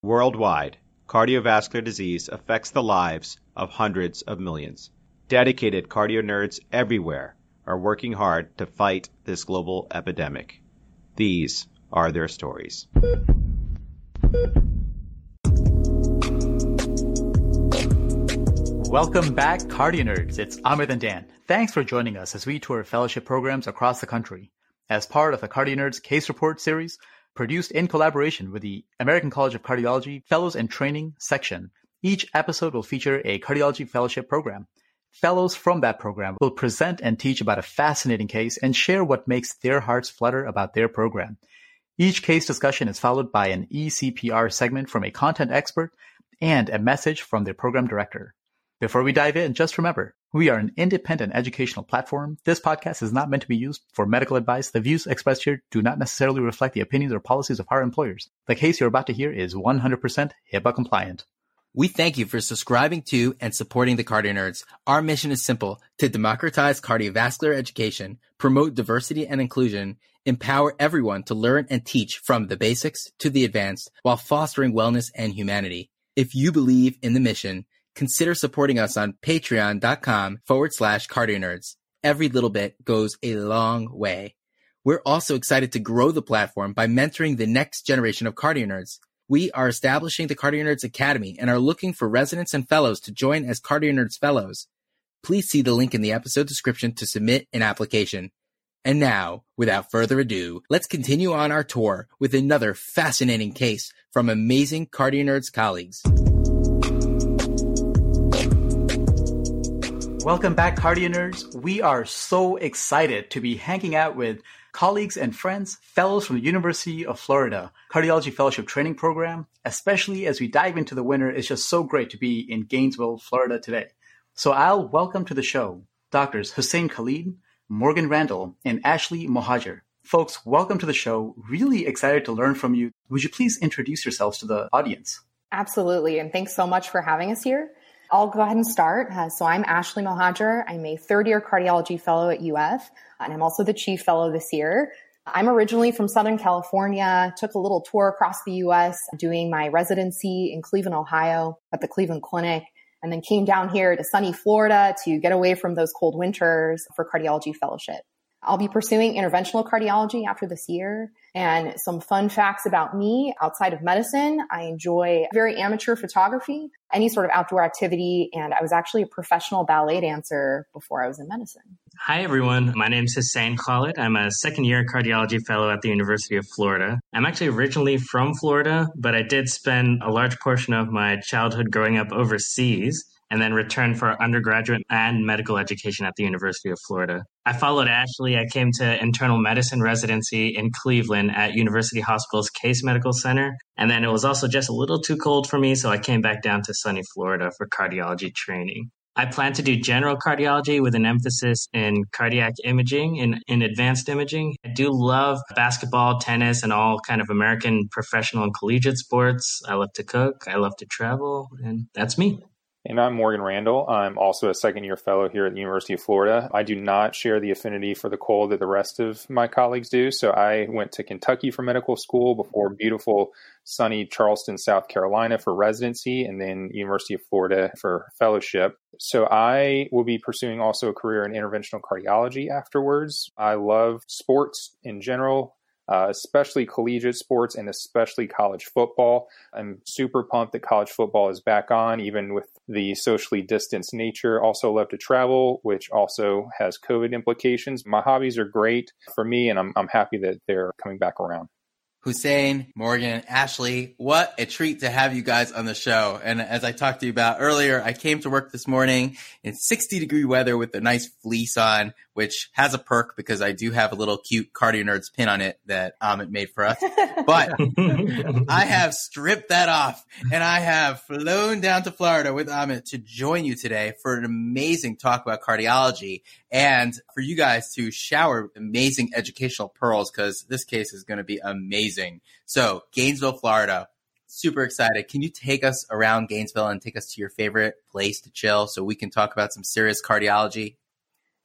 Worldwide, cardiovascular disease affects the lives of hundreds of millions. Dedicated cardio nerds everywhere are working hard to fight this global epidemic. These are their stories. Welcome back, Cardio Nerds. It's Amit and Dan. Thanks for joining us as we tour fellowship programs across the country. As part of the Cardio Nerds Case Report series, produced in collaboration with the American College of Cardiology Fellows and Training section, each episode will feature a cardiology fellowship program. Fellows from that program will present and teach about a fascinating case and share what makes their hearts flutter about their program. Each case discussion is followed by an ECPR segment from a content expert and a message from their program director. Before we dive in, just remember, we are an independent educational platform. This podcast is not meant to be used for medical advice. The views expressed here do not necessarily reflect the opinions or policies of our employers. The case you're about to hear is 100% HIPAA compliant. We thank you for subscribing to and supporting the Cardio Nerds. Our mission is simple to democratize cardiovascular education, promote diversity and inclusion, empower everyone to learn and teach from the basics to the advanced while fostering wellness and humanity. If you believe in the mission, consider supporting us on patreon.com forward slash cardionerds. Every little bit goes a long way. We're also excited to grow the platform by mentoring the next generation of cardio nerds. We are establishing the Cardio Nerds Academy and are looking for residents and fellows to join as Cardio Nerds Fellows. Please see the link in the episode description to submit an application. And now, without further ado, let's continue on our tour with another fascinating case from amazing Cardio Nerds colleagues. Welcome back, Cardio Nerds. We are so excited to be hanging out with colleagues and friends, fellows from the University of Florida Cardiology Fellowship Training Program. Especially as we dive into the winter, it's just so great to be in Gainesville, Florida today. So I'll welcome to the show Doctors Hussein Khalid, Morgan Randall, and Ashley Mohajer. Folks, welcome to the show. Really excited to learn from you. Would you please introduce yourselves to the audience? Absolutely. And thanks so much for having us here. I'll go ahead and start. Uh, so I'm Ashley Mohajer. I'm a third year cardiology fellow at UF, and I'm also the chief fellow this year. I'm originally from Southern California, took a little tour across the US doing my residency in Cleveland, Ohio at the Cleveland Clinic, and then came down here to sunny Florida to get away from those cold winters for cardiology fellowship. I'll be pursuing interventional cardiology after this year. And some fun facts about me outside of medicine. I enjoy very amateur photography, any sort of outdoor activity. And I was actually a professional ballet dancer before I was in medicine. Hi, everyone. My name is Hussein Khalid. I'm a second year cardiology fellow at the University of Florida. I'm actually originally from Florida, but I did spend a large portion of my childhood growing up overseas and then returned for undergraduate and medical education at the University of Florida. I followed Ashley. I came to internal medicine residency in Cleveland at University Hospital's Case Medical Center. And then it was also just a little too cold for me, so I came back down to sunny Florida for cardiology training. I plan to do general cardiology with an emphasis in cardiac imaging in, in advanced imaging. I do love basketball, tennis, and all kind of American professional and collegiate sports. I love to cook. I love to travel, and that's me. And I'm Morgan Randall. I'm also a second year fellow here at the University of Florida. I do not share the affinity for the cold that the rest of my colleagues do. So I went to Kentucky for medical school before beautiful, sunny Charleston, South Carolina for residency, and then University of Florida for fellowship. So I will be pursuing also a career in interventional cardiology afterwards. I love sports in general uh, especially collegiate sports and especially college football. I'm super pumped that college football is back on, even with the socially distanced nature. Also, love to travel, which also has COVID implications. My hobbies are great for me, and I'm, I'm happy that they're coming back around. Hussein, Morgan, Ashley, what a treat to have you guys on the show. And as I talked to you about earlier, I came to work this morning in 60 degree weather with a nice fleece on, which has a perk because I do have a little cute Cardio Nerds pin on it that um, Amit made for us. But I have stripped that off and I have flown down to Florida with Amit to join you today for an amazing talk about cardiology and for you guys to shower amazing educational pearls because this case is going to be amazing. So, Gainesville, Florida, super excited. Can you take us around Gainesville and take us to your favorite place to chill so we can talk about some serious cardiology?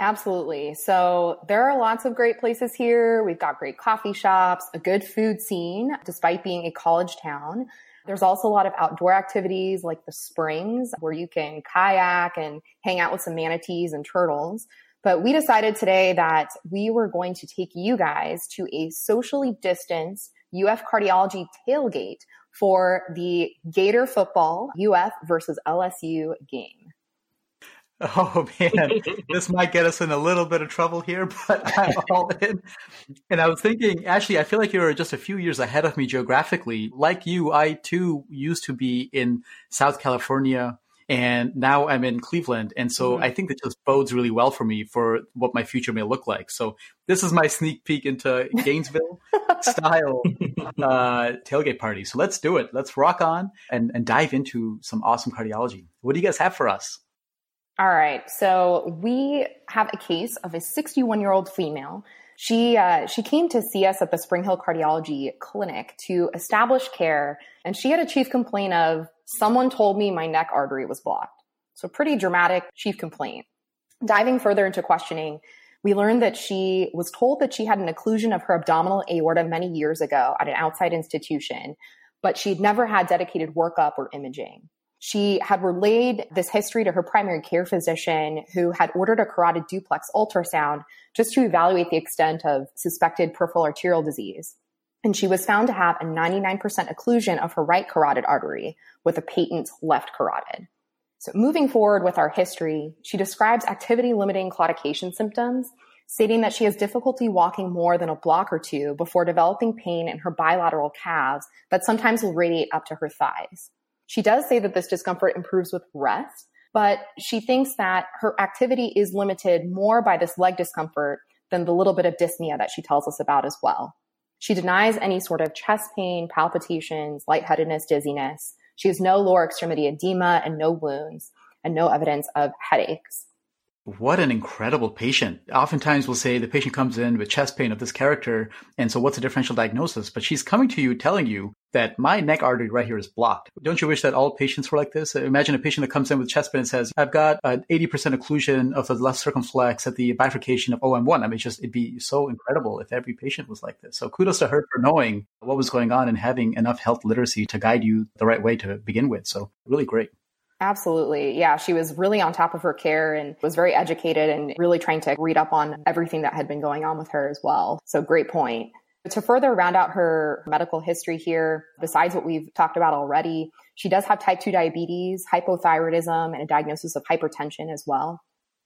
Absolutely. So there are lots of great places here. We've got great coffee shops, a good food scene, despite being a college town. There's also a lot of outdoor activities like the springs where you can kayak and hang out with some manatees and turtles. But we decided today that we were going to take you guys to a socially distanced UF cardiology tailgate for the Gator football UF versus LSU game. Oh man, this might get us in a little bit of trouble here, but I'm all in. And I was thinking, actually, I feel like you're just a few years ahead of me geographically. Like you, I too used to be in South California and now I'm in Cleveland. And so mm-hmm. I think that just bodes really well for me for what my future may look like. So this is my sneak peek into Gainesville style uh, tailgate party. So let's do it. Let's rock on and, and dive into some awesome cardiology. What do you guys have for us? All right. So we have a case of a 61 year old female. She uh, she came to see us at the Spring Hill Cardiology Clinic to establish care, and she had a chief complaint of someone told me my neck artery was blocked. So pretty dramatic chief complaint. Diving further into questioning, we learned that she was told that she had an occlusion of her abdominal aorta many years ago at an outside institution, but she'd never had dedicated workup or imaging. She had relayed this history to her primary care physician, who had ordered a carotid duplex ultrasound just to evaluate the extent of suspected peripheral arterial disease. And she was found to have a 99% occlusion of her right carotid artery with a patent left carotid. So moving forward with our history, she describes activity limiting claudication symptoms, stating that she has difficulty walking more than a block or two before developing pain in her bilateral calves that sometimes will radiate up to her thighs. She does say that this discomfort improves with rest, but she thinks that her activity is limited more by this leg discomfort than the little bit of dyspnea that she tells us about as well. She denies any sort of chest pain, palpitations, lightheadedness, dizziness. She has no lower extremity edema and no wounds and no evidence of headaches. What an incredible patient. Oftentimes we'll say the patient comes in with chest pain of this character. And so what's a differential diagnosis? But she's coming to you telling you that my neck artery right here is blocked. Don't you wish that all patients were like this? Imagine a patient that comes in with chest pain and says, I've got an 80% occlusion of the left circumflex at the bifurcation of OM1. I mean, just, it'd be so incredible if every patient was like this. So kudos to her for knowing what was going on and having enough health literacy to guide you the right way to begin with. So really great. Absolutely. Yeah. She was really on top of her care and was very educated and really trying to read up on everything that had been going on with her as well. So great point. To further round out her medical history here, besides what we've talked about already, she does have type 2 diabetes, hypothyroidism, and a diagnosis of hypertension as well.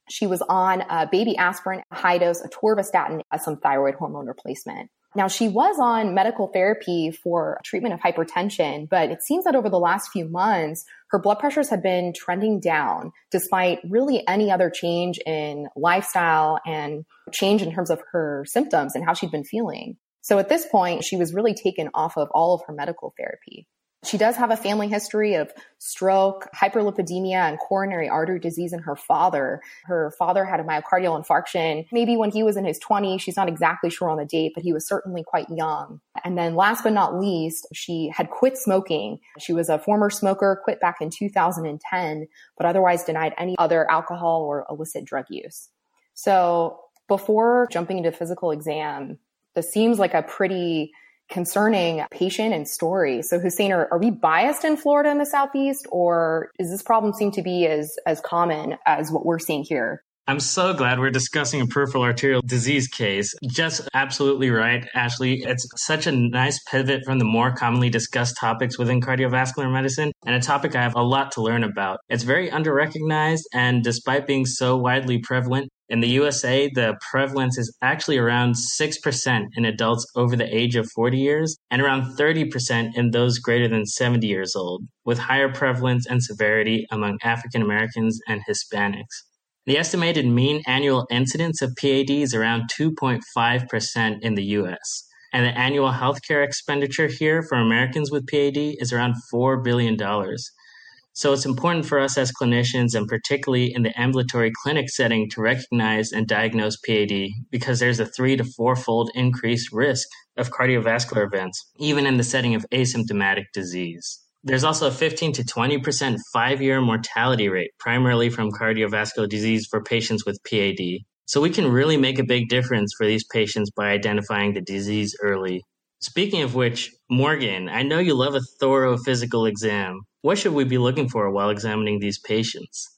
She was on a baby aspirin, high dose atorvastatin as some thyroid hormone replacement. Now, she was on medical therapy for treatment of hypertension, but it seems that over the last few months, her blood pressures have been trending down despite really any other change in lifestyle and change in terms of her symptoms and how she'd been feeling. So at this point, she was really taken off of all of her medical therapy. She does have a family history of stroke, hyperlipidemia, and coronary artery disease in her father. Her father had a myocardial infarction maybe when he was in his 20s. She's not exactly sure on the date, but he was certainly quite young. And then last but not least, she had quit smoking. She was a former smoker, quit back in 2010, but otherwise denied any other alcohol or illicit drug use. So before jumping into physical exam, this seems like a pretty concerning patient and story. So Hussein, are, are we biased in Florida in the Southeast or is this problem seem to be as, as common as what we're seeing here? I'm so glad we're discussing a peripheral arterial disease case. Just absolutely right, Ashley. It's such a nice pivot from the more commonly discussed topics within cardiovascular medicine and a topic I have a lot to learn about. It's very underrecognized and despite being so widely prevalent, in the USA, the prevalence is actually around 6% in adults over the age of 40 years and around 30% in those greater than 70 years old, with higher prevalence and severity among African Americans and Hispanics. The estimated mean annual incidence of PAD is around 2.5% in the US. And the annual healthcare expenditure here for Americans with PAD is around $4 billion. So it's important for us as clinicians and particularly in the ambulatory clinic setting to recognize and diagnose PAD because there's a three to four fold increased risk of cardiovascular events, even in the setting of asymptomatic disease. There's also a 15 to 20% five year mortality rate, primarily from cardiovascular disease for patients with PAD. So we can really make a big difference for these patients by identifying the disease early. Speaking of which, Morgan, I know you love a thorough physical exam. What should we be looking for while examining these patients?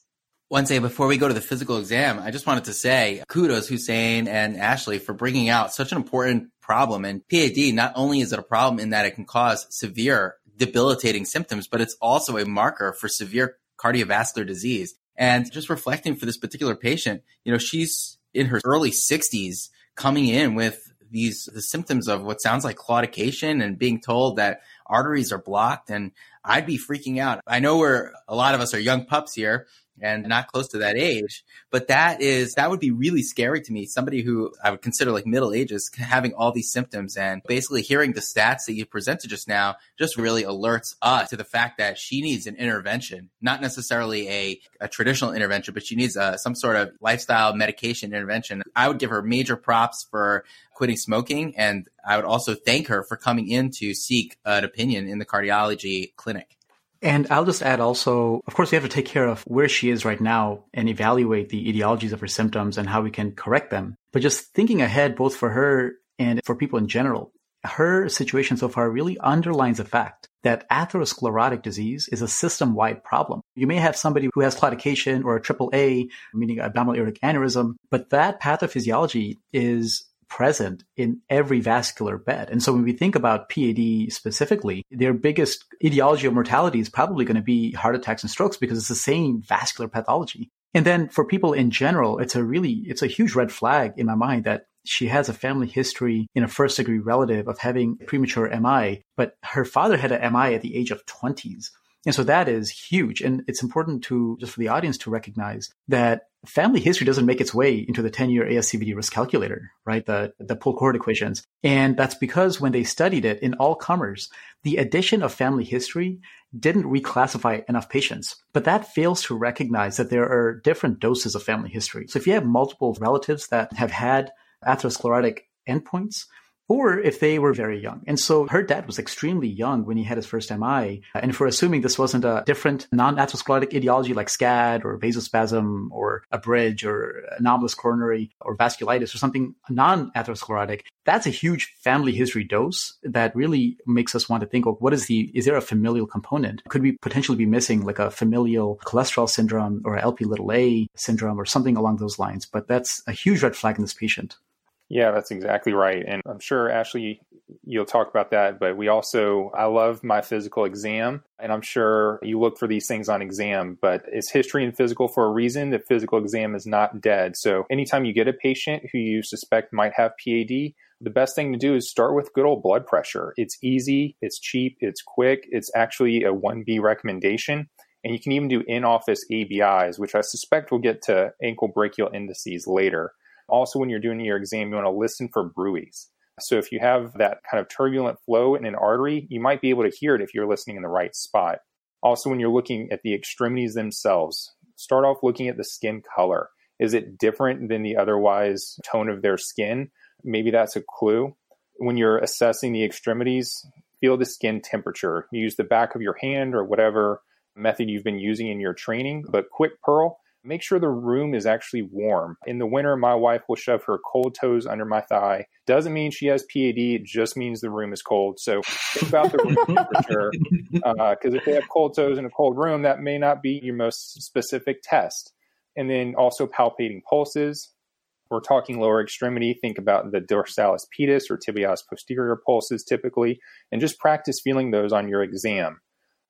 One day before we go to the physical exam, I just wanted to say kudos Hussein and Ashley for bringing out such an important problem. And PAD, not only is it a problem in that it can cause severe debilitating symptoms, but it's also a marker for severe cardiovascular disease. And just reflecting for this particular patient, you know, she's in her early 60s coming in with these the symptoms of what sounds like claudication and being told that arteries are blocked and I'd be freaking out. I know we're a lot of us are young pups here and not close to that age. But that is, that would be really scary to me. Somebody who I would consider like middle ages having all these symptoms and basically hearing the stats that you presented just now just really alerts us to the fact that she needs an intervention, not necessarily a, a traditional intervention, but she needs a, uh, some sort of lifestyle medication intervention. I would give her major props for quitting smoking. And I would also thank her for coming in to seek an opinion in the cardiology clinic. And I'll just add also, of course, we have to take care of where she is right now and evaluate the etiologies of her symptoms and how we can correct them. But just thinking ahead, both for her and for people in general, her situation so far really underlines the fact that atherosclerotic disease is a system wide problem. You may have somebody who has claudication or a triple A, meaning abdominal aortic aneurysm, but that pathophysiology is present in every vascular bed. And so when we think about PAD specifically, their biggest etiology of mortality is probably going to be heart attacks and strokes because it's the same vascular pathology. And then for people in general, it's a really, it's a huge red flag in my mind that she has a family history in a first degree relative of having premature MI, but her father had an MI at the age of 20s. And so that is huge. And it's important to just for the audience to recognize that family history doesn't make its way into the 10 year ASCVD risk calculator, right? The, the pooled cohort equations. And that's because when they studied it in all comers, the addition of family history didn't reclassify enough patients. But that fails to recognize that there are different doses of family history. So if you have multiple relatives that have had atherosclerotic endpoints, or if they were very young. And so her dad was extremely young when he had his first MI. And for assuming this wasn't a different non-atherosclerotic etiology like SCAD or vasospasm or a bridge or anomalous coronary or vasculitis or something non-atherosclerotic, that's a huge family history dose that really makes us want to think, of what is the, is there a familial component? Could we potentially be missing like a familial cholesterol syndrome or LP little a syndrome or something along those lines? But that's a huge red flag in this patient. Yeah, that's exactly right. And I'm sure, Ashley, you'll talk about that. But we also, I love my physical exam. And I'm sure you look for these things on exam, but it's history and physical for a reason. The physical exam is not dead. So anytime you get a patient who you suspect might have PAD, the best thing to do is start with good old blood pressure. It's easy, it's cheap, it's quick, it's actually a 1B recommendation. And you can even do in office ABIs, which I suspect we'll get to ankle brachial indices later. Also, when you're doing your exam, you want to listen for bruits. So if you have that kind of turbulent flow in an artery, you might be able to hear it if you're listening in the right spot. Also, when you're looking at the extremities themselves, start off looking at the skin color. Is it different than the otherwise tone of their skin? Maybe that's a clue. When you're assessing the extremities, feel the skin temperature. Use the back of your hand or whatever method you've been using in your training, but quick pearl Make sure the room is actually warm. In the winter, my wife will shove her cold toes under my thigh. Doesn't mean she has PAD, it just means the room is cold. So think about the room temperature. Because uh, if they have cold toes in a cold room, that may not be your most specific test. And then also palpating pulses. We're talking lower extremity. Think about the dorsalis pedis or tibialis posterior pulses typically, and just practice feeling those on your exam.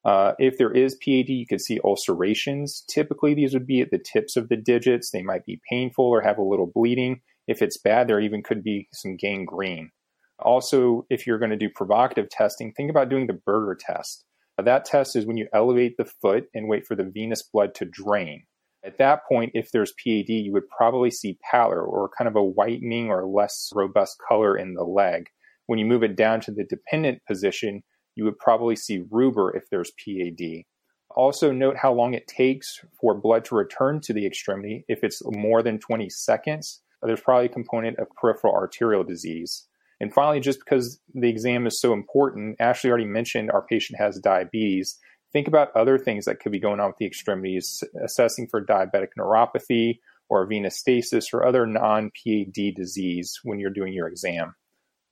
Uh, if there is PAD, you could see ulcerations. Typically, these would be at the tips of the digits. They might be painful or have a little bleeding. If it's bad, there even could be some gangrene. Also, if you're going to do provocative testing, think about doing the Buerger test. That test is when you elevate the foot and wait for the venous blood to drain. At that point, if there's PAD, you would probably see pallor or kind of a whitening or less robust color in the leg. When you move it down to the dependent position, you would probably see rubor if there's PAD. Also, note how long it takes for blood to return to the extremity. If it's more than 20 seconds, there's probably a component of peripheral arterial disease. And finally, just because the exam is so important, Ashley already mentioned our patient has diabetes. Think about other things that could be going on with the extremities, assessing for diabetic neuropathy or venous stasis or other non PAD disease when you're doing your exam.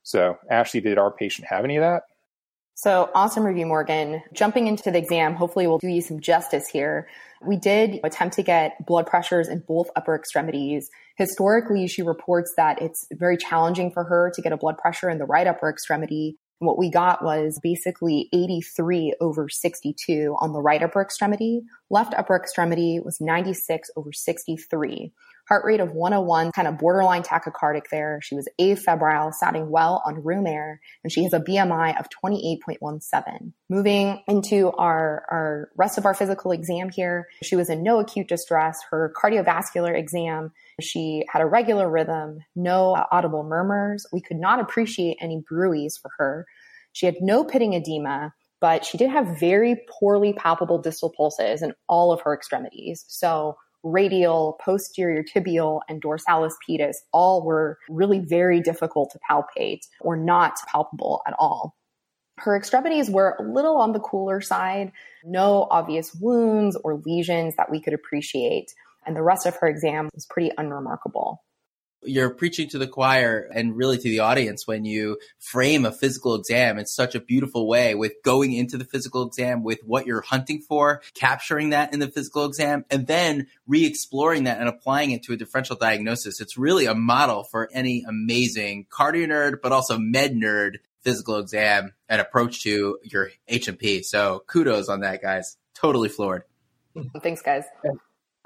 So, Ashley, did our patient have any of that? So awesome review, Morgan. Jumping into the exam, hopefully we'll do you some justice here. We did attempt to get blood pressures in both upper extremities. Historically, she reports that it's very challenging for her to get a blood pressure in the right upper extremity. And what we got was basically 83 over 62 on the right upper extremity. Left upper extremity was 96 over 63 heart rate of 101, kind of borderline tachycardic there. She was afebrile, sounding well on room air, and she has a BMI of 28.17. Moving into our, our rest of our physical exam here, she was in no acute distress. Her cardiovascular exam, she had a regular rhythm, no audible murmurs. We could not appreciate any bruits for her. She had no pitting edema, but she did have very poorly palpable distal pulses in all of her extremities. So radial, posterior tibial, and dorsalis pedis all were really very difficult to palpate or not palpable at all. Her extremities were a little on the cooler side, no obvious wounds or lesions that we could appreciate. And the rest of her exam was pretty unremarkable you're preaching to the choir and really to the audience when you frame a physical exam in such a beautiful way with going into the physical exam with what you're hunting for, capturing that in the physical exam, and then re-exploring that and applying it to a differential diagnosis. It's really a model for any amazing cardio nerd, but also med nerd physical exam and approach to your H&P. So kudos on that, guys. Totally floored. Thanks, guys.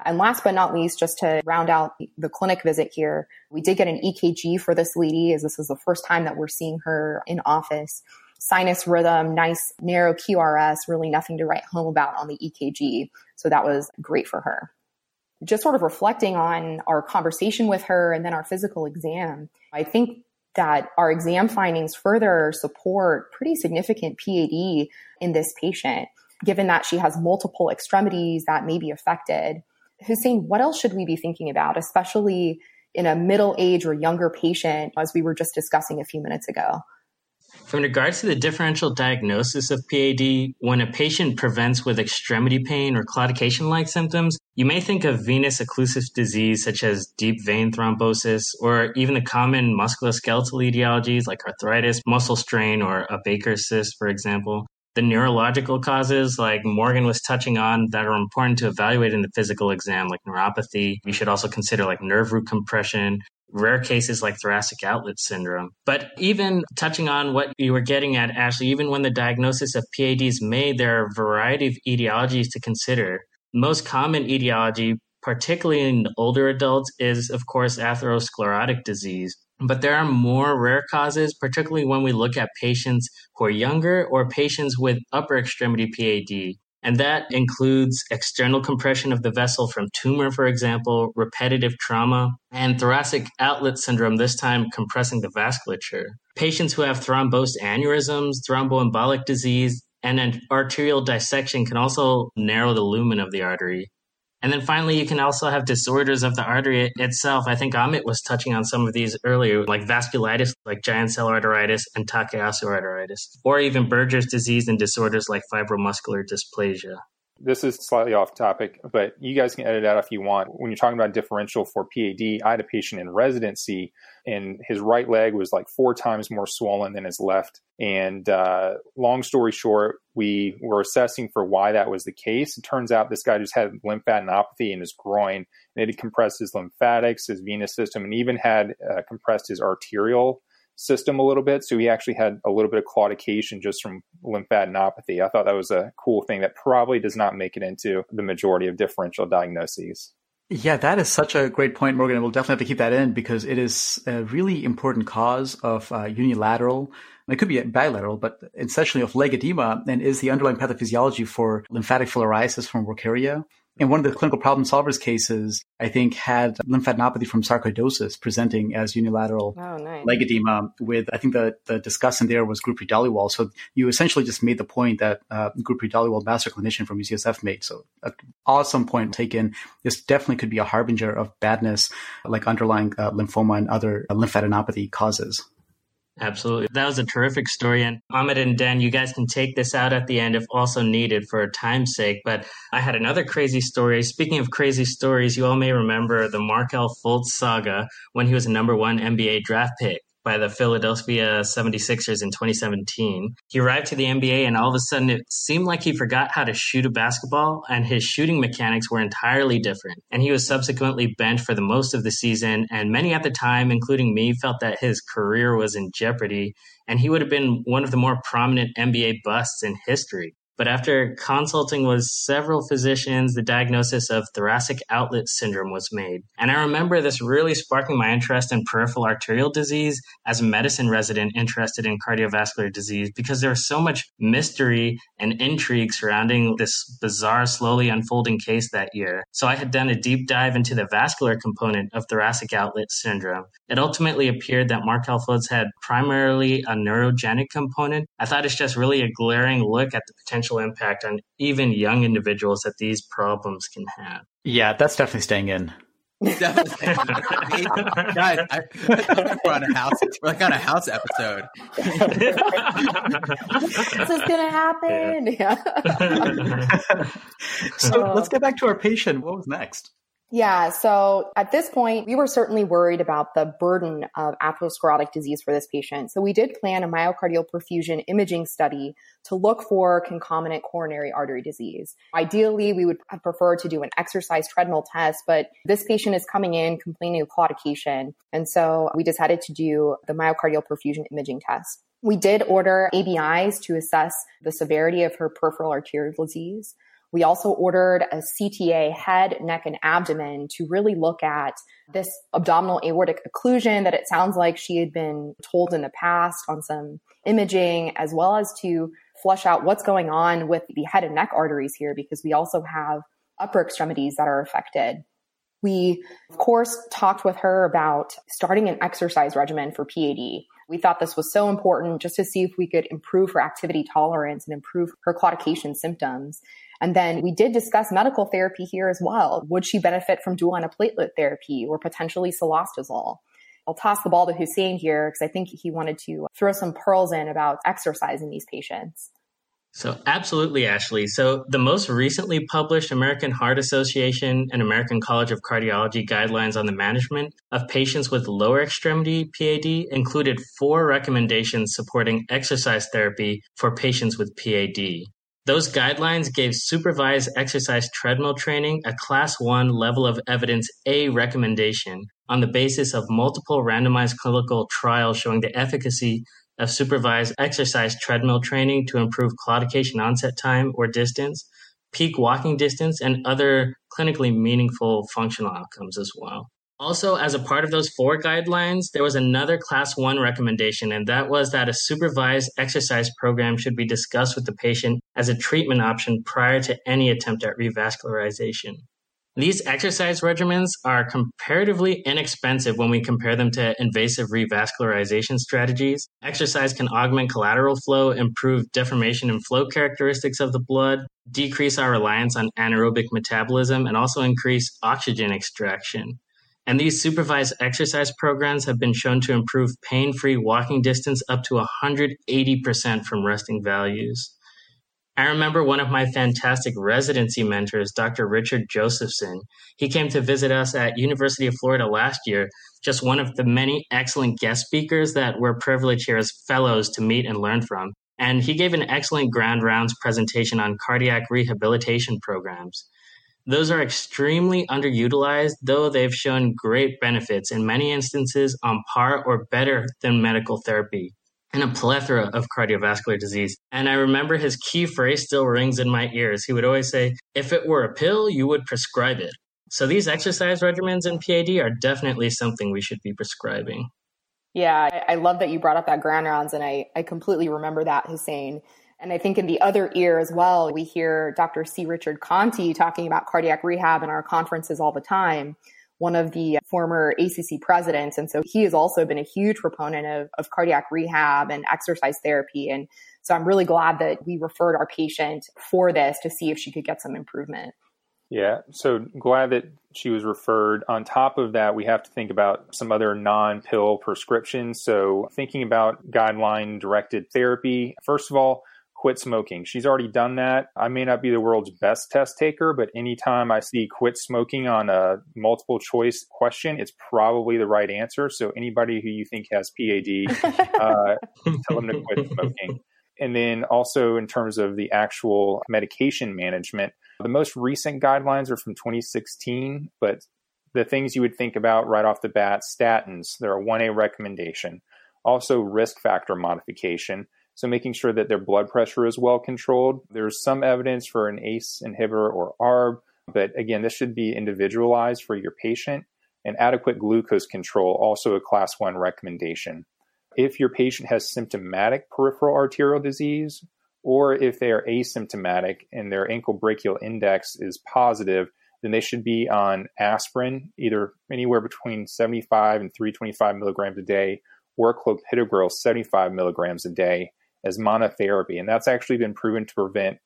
And last but not least, just to round out the clinic visit here, we did get an EKG for this lady as this is the first time that we're seeing her in office. Sinus rhythm, nice narrow QRS, really nothing to write home about on the EKG. So that was great for her. Just sort of reflecting on our conversation with her and then our physical exam, I think that our exam findings further support pretty significant PAD in this patient, given that she has multiple extremities that may be affected Hussein, what else should we be thinking about, especially in a middle age or younger patient, as we were just discussing a few minutes ago? In regards to the differential diagnosis of PAD, when a patient presents with extremity pain or claudication like symptoms, you may think of venous occlusive disease such as deep vein thrombosis or even the common musculoskeletal etiologies like arthritis, muscle strain, or a Baker's cyst, for example the neurological causes, like Morgan was touching on, that are important to evaluate in the physical exam, like neuropathy. You should also consider like nerve root compression, rare cases like thoracic outlet syndrome. But even touching on what you were getting at, Ashley, even when the diagnosis of PAD is made, there are a variety of etiologies to consider. Most common etiology, particularly in older adults, is of course atherosclerotic disease. But there are more rare causes, particularly when we look at patients who are younger or patients with upper extremity PAD. And that includes external compression of the vessel from tumor, for example, repetitive trauma, and thoracic outlet syndrome, this time compressing the vasculature. Patients who have thrombosed aneurysms, thromboembolic disease, and an arterial dissection can also narrow the lumen of the artery. And then finally, you can also have disorders of the artery itself. I think Amit was touching on some of these earlier, like vasculitis, like giant cell arteritis and Takayasu arteritis, or even Buerger's disease and disorders like fibromuscular dysplasia. This is slightly off topic, but you guys can edit out if you want. When you're talking about differential for PAD, I had a patient in residency and his right leg was like four times more swollen than his left. And uh, long story short, we were assessing for why that was the case. It turns out this guy just had lymphadenopathy in his groin, and it had compressed his lymphatics, his venous system, and even had uh, compressed his arterial system a little bit. So he actually had a little bit of claudication just from lymphadenopathy. I thought that was a cool thing that probably does not make it into the majority of differential diagnoses. Yeah, that is such a great point, Morgan. We'll definitely have to keep that in because it is a really important cause of uh, unilateral. It could be bilateral, but essentially of leg edema and is the underlying pathophysiology for lymphatic filariasis from Wuchereria. In one of the clinical problem solvers cases, I think had lymphadenopathy from sarcoidosis presenting as unilateral oh, nice. leg edema with, I think the, the discussant there was Gurpreet Dhaliwal. So you essentially just made the point that uh, Gurpreet Dhaliwal, master clinician from UCSF made. So an awesome point taken. This definitely could be a harbinger of badness like underlying uh, lymphoma and other uh, lymphadenopathy causes. Absolutely. That was a terrific story. And Amit and Dan, you guys can take this out at the end if also needed for time's sake. But I had another crazy story. Speaking of crazy stories, you all may remember the Markelle Fultz saga when he was a number one NBA draft pick. By the Philadelphia 76ers in 2017. He arrived to the NBA and all of a sudden it seemed like he forgot how to shoot a basketball and his shooting mechanics were entirely different. And he was subsequently benched for the most of the season. And many at the time, including me, felt that his career was in jeopardy and he would have been one of the more prominent NBA busts in history. But after consulting with several physicians, the diagnosis of thoracic outlet syndrome was made. And I remember this really sparking my interest in peripheral arterial disease as a medicine resident interested in cardiovascular disease because there was so much mystery and intrigue surrounding this bizarre, slowly unfolding case that year. So I had done a deep dive into the vascular component of thoracic outlet syndrome. It ultimately appeared that Markelle Fultz had primarily a neurogenic component. I thought it's just really a glaring look at the potential potential impact on even young individuals that these problems can have. Yeah, that's definitely staying in. Definitely. Guys, I, we're on a house. We're like on a house episode. this is gonna happen. Yeah. so uh, let's get back to our patient. What was next? Yeah. So at this point, we were certainly worried about the burden of atherosclerotic disease for this patient. So we did plan a myocardial perfusion imaging study to look for concomitant coronary artery disease. Ideally, we would preferred to do an exercise treadmill test, but this patient is coming in complaining of claudication. And so we decided to do the myocardial perfusion imaging test. We did order ABIs to assess the severity of her peripheral arterial disease. We also ordered a CTA head, neck, and abdomen to really look at this abdominal aortic occlusion that it sounds like she had been told in the past on some imaging, as well as to flush out what's going on with the head and neck arteries here, because we also have upper extremities that are affected. We, of course, talked with her about starting an exercise regimen for PAD. We thought this was so important just to see if we could improve her activity tolerance and improve her claudication symptoms. And then we did discuss medical therapy here as well. Would she benefit from dual antiplatelet therapy or potentially cilostazol? I'll toss the ball to Hussein here because I think he wanted to throw some pearls in about exercise in these patients. So, absolutely, Ashley. So, the most recently published American Heart Association and American College of Cardiology guidelines on the management of patients with lower extremity PAD included four recommendations supporting exercise therapy for patients with PAD. Those guidelines gave supervised exercise treadmill training a class 1 level of evidence A recommendation on the basis of multiple randomized clinical trials showing the efficacy of supervised exercise treadmill training to improve claudication onset time or distance, peak walking distance, and other clinically meaningful functional outcomes as well. Also, as a part of those four guidelines, there was another class one recommendation, and that was that a supervised exercise program should be discussed with the patient as a treatment option prior to any attempt at revascularization. These exercise regimens are comparatively inexpensive when we compare them to invasive revascularization strategies. Exercise can augment collateral flow, improve deformation and flow characteristics of the blood, decrease our reliance on anaerobic metabolism, and also increase oxygen extraction. And these supervised exercise programs have been shown to improve pain free walking distance up to 180% from resting values. I remember one of my fantastic residency mentors, Dr. Richard Josephson. He came to visit us at University of Florida last year, just one of the many excellent guest speakers that we're privileged here as fellows to meet and learn from. And he gave an excellent ground rounds presentation on cardiac rehabilitation programs. Those are extremely underutilized, though they've shown great benefits in many instances on par or better than medical therapy in a plethora of cardiovascular disease. And I remember his key phrase still rings in my ears. He would always say, if it were a pill, you would prescribe it. So these exercise regimens in PAD are definitely something we should be prescribing. Yeah, I love that you brought up that ground rounds, and I, I completely remember that, Hussein. And I think in the other ear as well, we hear Dr. C. Richard Conti talking about cardiac rehab in our conferences all the time, one of the former ACC presidents. And so he has also been a huge proponent of, of cardiac rehab and exercise therapy. And so I'm really glad that we referred our patient for this to see if she could get some improvement. Yeah, so glad that she was referred. On top of that, we have to think about some other non pill prescriptions. So, thinking about guideline directed therapy, first of all, quit smoking. She's already done that. I may not be the world's best test taker, but anytime I see quit smoking on a multiple choice question, it's probably the right answer. So anybody who you think has PAD, uh, tell them to quit smoking. And then also in terms of the actual medication management, the most recent guidelines are from 2016, but the things you would think about right off the bat statins, they're a 1A recommendation. Also, risk factor modification. So, making sure that their blood pressure is well controlled. There's some evidence for an ACE inhibitor or ARB, but again, this should be individualized for your patient. And adequate glucose control, also a class one recommendation. If your patient has symptomatic peripheral arterial disease, or if they are asymptomatic and their ankle brachial index is positive, then they should be on aspirin, either anywhere between 75 and 325 milligrams a day, or clopidogrel 75 milligrams a day as monotherapy. And that's actually been proven to prevent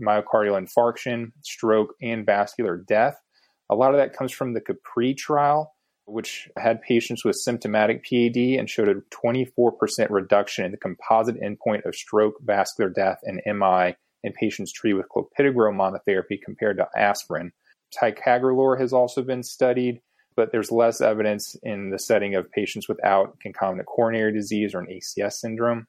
myocardial infarction, stroke, and vascular death. A lot of that comes from the CAPRIE trial, which had patients with symptomatic PAD and showed a 24% reduction in the composite endpoint of stroke, vascular death, and MI in patients treated with clopidogrel monotherapy compared to aspirin. Ticagrelor has also been studied, but there's less evidence in the setting of patients without concomitant coronary disease or an ACS syndrome.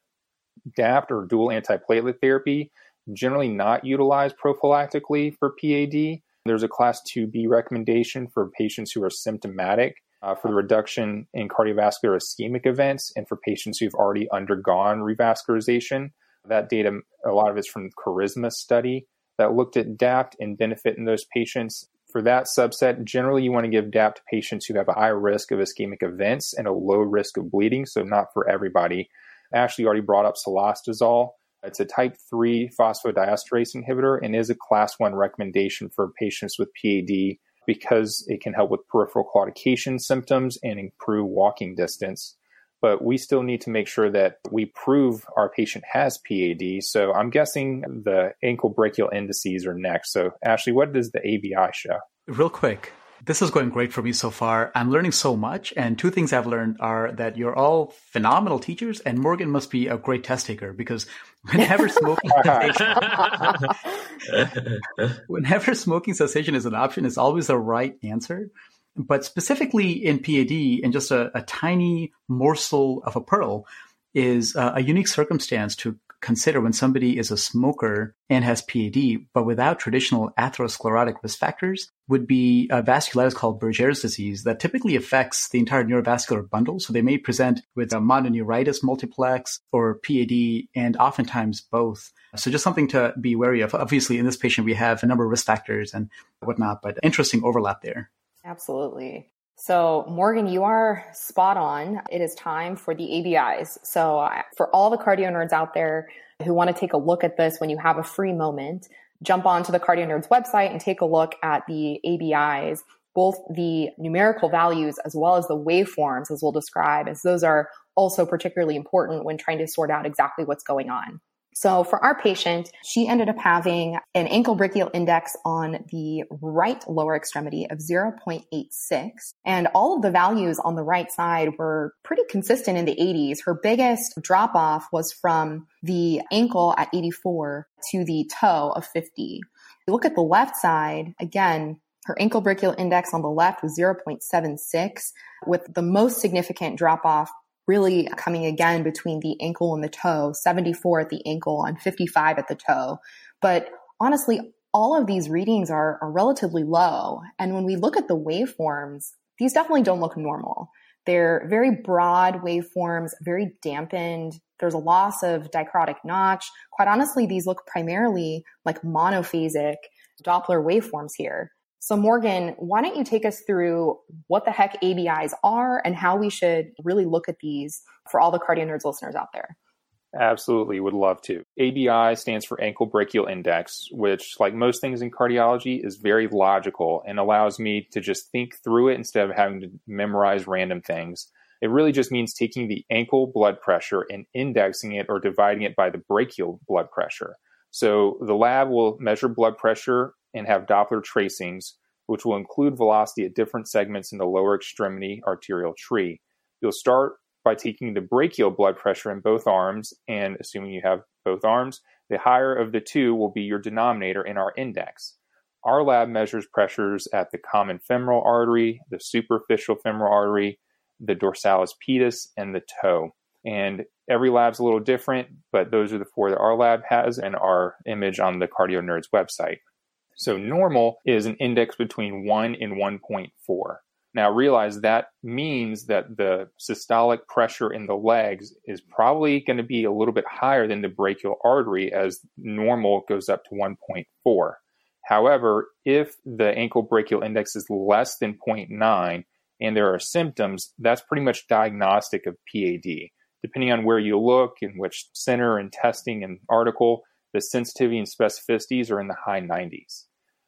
DAPT or dual antiplatelet therapy, generally not utilized prophylactically for PAD. There's a class 2B recommendation for patients who are symptomatic uh, for the reduction in cardiovascular ischemic events and for patients who've already undergone revascularization. That data, a lot of it's from the Charisma study that looked at DAPT and benefit in those patients. For that subset, generally you want to give DAPT to patients who have a high risk of ischemic events and a low risk of bleeding, so not for everybody. Ashley already brought up cilostazol. It's a type 3 phosphodiesterase inhibitor and is a class 1 recommendation for patients with PAD because it can help with peripheral claudication symptoms and improve walking distance. But we still need to make sure that we prove our patient has PAD. So I'm guessing the ankle brachial indices are next. So, Ashley, what does the ABI show? Real quick, this is going great for me so far. I'm learning so much. And two things I've learned are that you're all phenomenal teachers and Morgan must be a great test taker because whenever smoking cessation, whenever smoking cessation is an option, it's always the right answer. But specifically in PAD, and just a, a tiny morsel of a pearl is uh, a unique circumstance to consider when somebody is a smoker and has PAD, but without traditional atherosclerotic risk factors, would be a vasculitis called Buerger's disease that typically affects the entire neurovascular bundle. So they may present with a mononeuritis multiplex or PAD, and oftentimes both. So just something to be wary of. Obviously, in this patient, we have a number of risk factors and whatnot, but interesting overlap there. Absolutely. So, Morgan, you are spot on. It is time for the ABIs. So, for all the cardio nerds out there who want to take a look at this when you have a free moment, jump onto the Cardio Nerds website and take a look at the ABIs, both the numerical values as well as the waveforms, as we'll describe, as those are also particularly important when trying to sort out exactly what's going on. So for our patient, she ended up having an ankle brachial index on the right lower extremity of 0.86. And all of the values on the right side were pretty consistent in the 80s. Her biggest drop off was from the ankle at 84 to the toe of 50. You look at the left side, again, her ankle brachial index on the left was 0.76 with the most significant drop off really coming again between the ankle and the toe, 74 at the ankle and 55 at the toe. But honestly, all of these readings are, are relatively low. And when we look at the waveforms, these definitely don't look normal. They're very broad waveforms, very dampened. There's a loss of dicrotic notch. Quite honestly, these look primarily like monophasic Doppler waveforms here. So, Morgan, why don't you take us through what the heck ABIs are and how we should really look at these for all the cardio nerds listeners out there? Absolutely, would love to. ABI stands for ankle brachial index, which, like most things in cardiology, is very logical and allows me to just think through it instead of having to memorize random things. It really just means taking the ankle blood pressure and indexing it or dividing it by the brachial blood pressure. So the lab will measure blood pressure and have Doppler tracings, which will include velocity at different segments in the lower extremity arterial tree. You'll start by taking the brachial blood pressure in both arms, and assuming you have both arms, The higher of the two will be your denominator in our index. Our lab measures pressures at the common femoral artery, the superficial femoral artery, the dorsalis pedis, and the toe. And every lab's a little different, but those are the four that our lab has and our image on the Cardio Nerds website. So normal is an index between 1 and 1.4. Now realize that means that the systolic pressure in the legs is probably going to be a little bit higher than the brachial artery as normal goes up to 1.4. However, if the ankle brachial index is less than 0.9 and there are symptoms, that's pretty much diagnostic of PAD. Depending on where you look and which center and testing and article, the sensitivity and specificities are in the high 90s.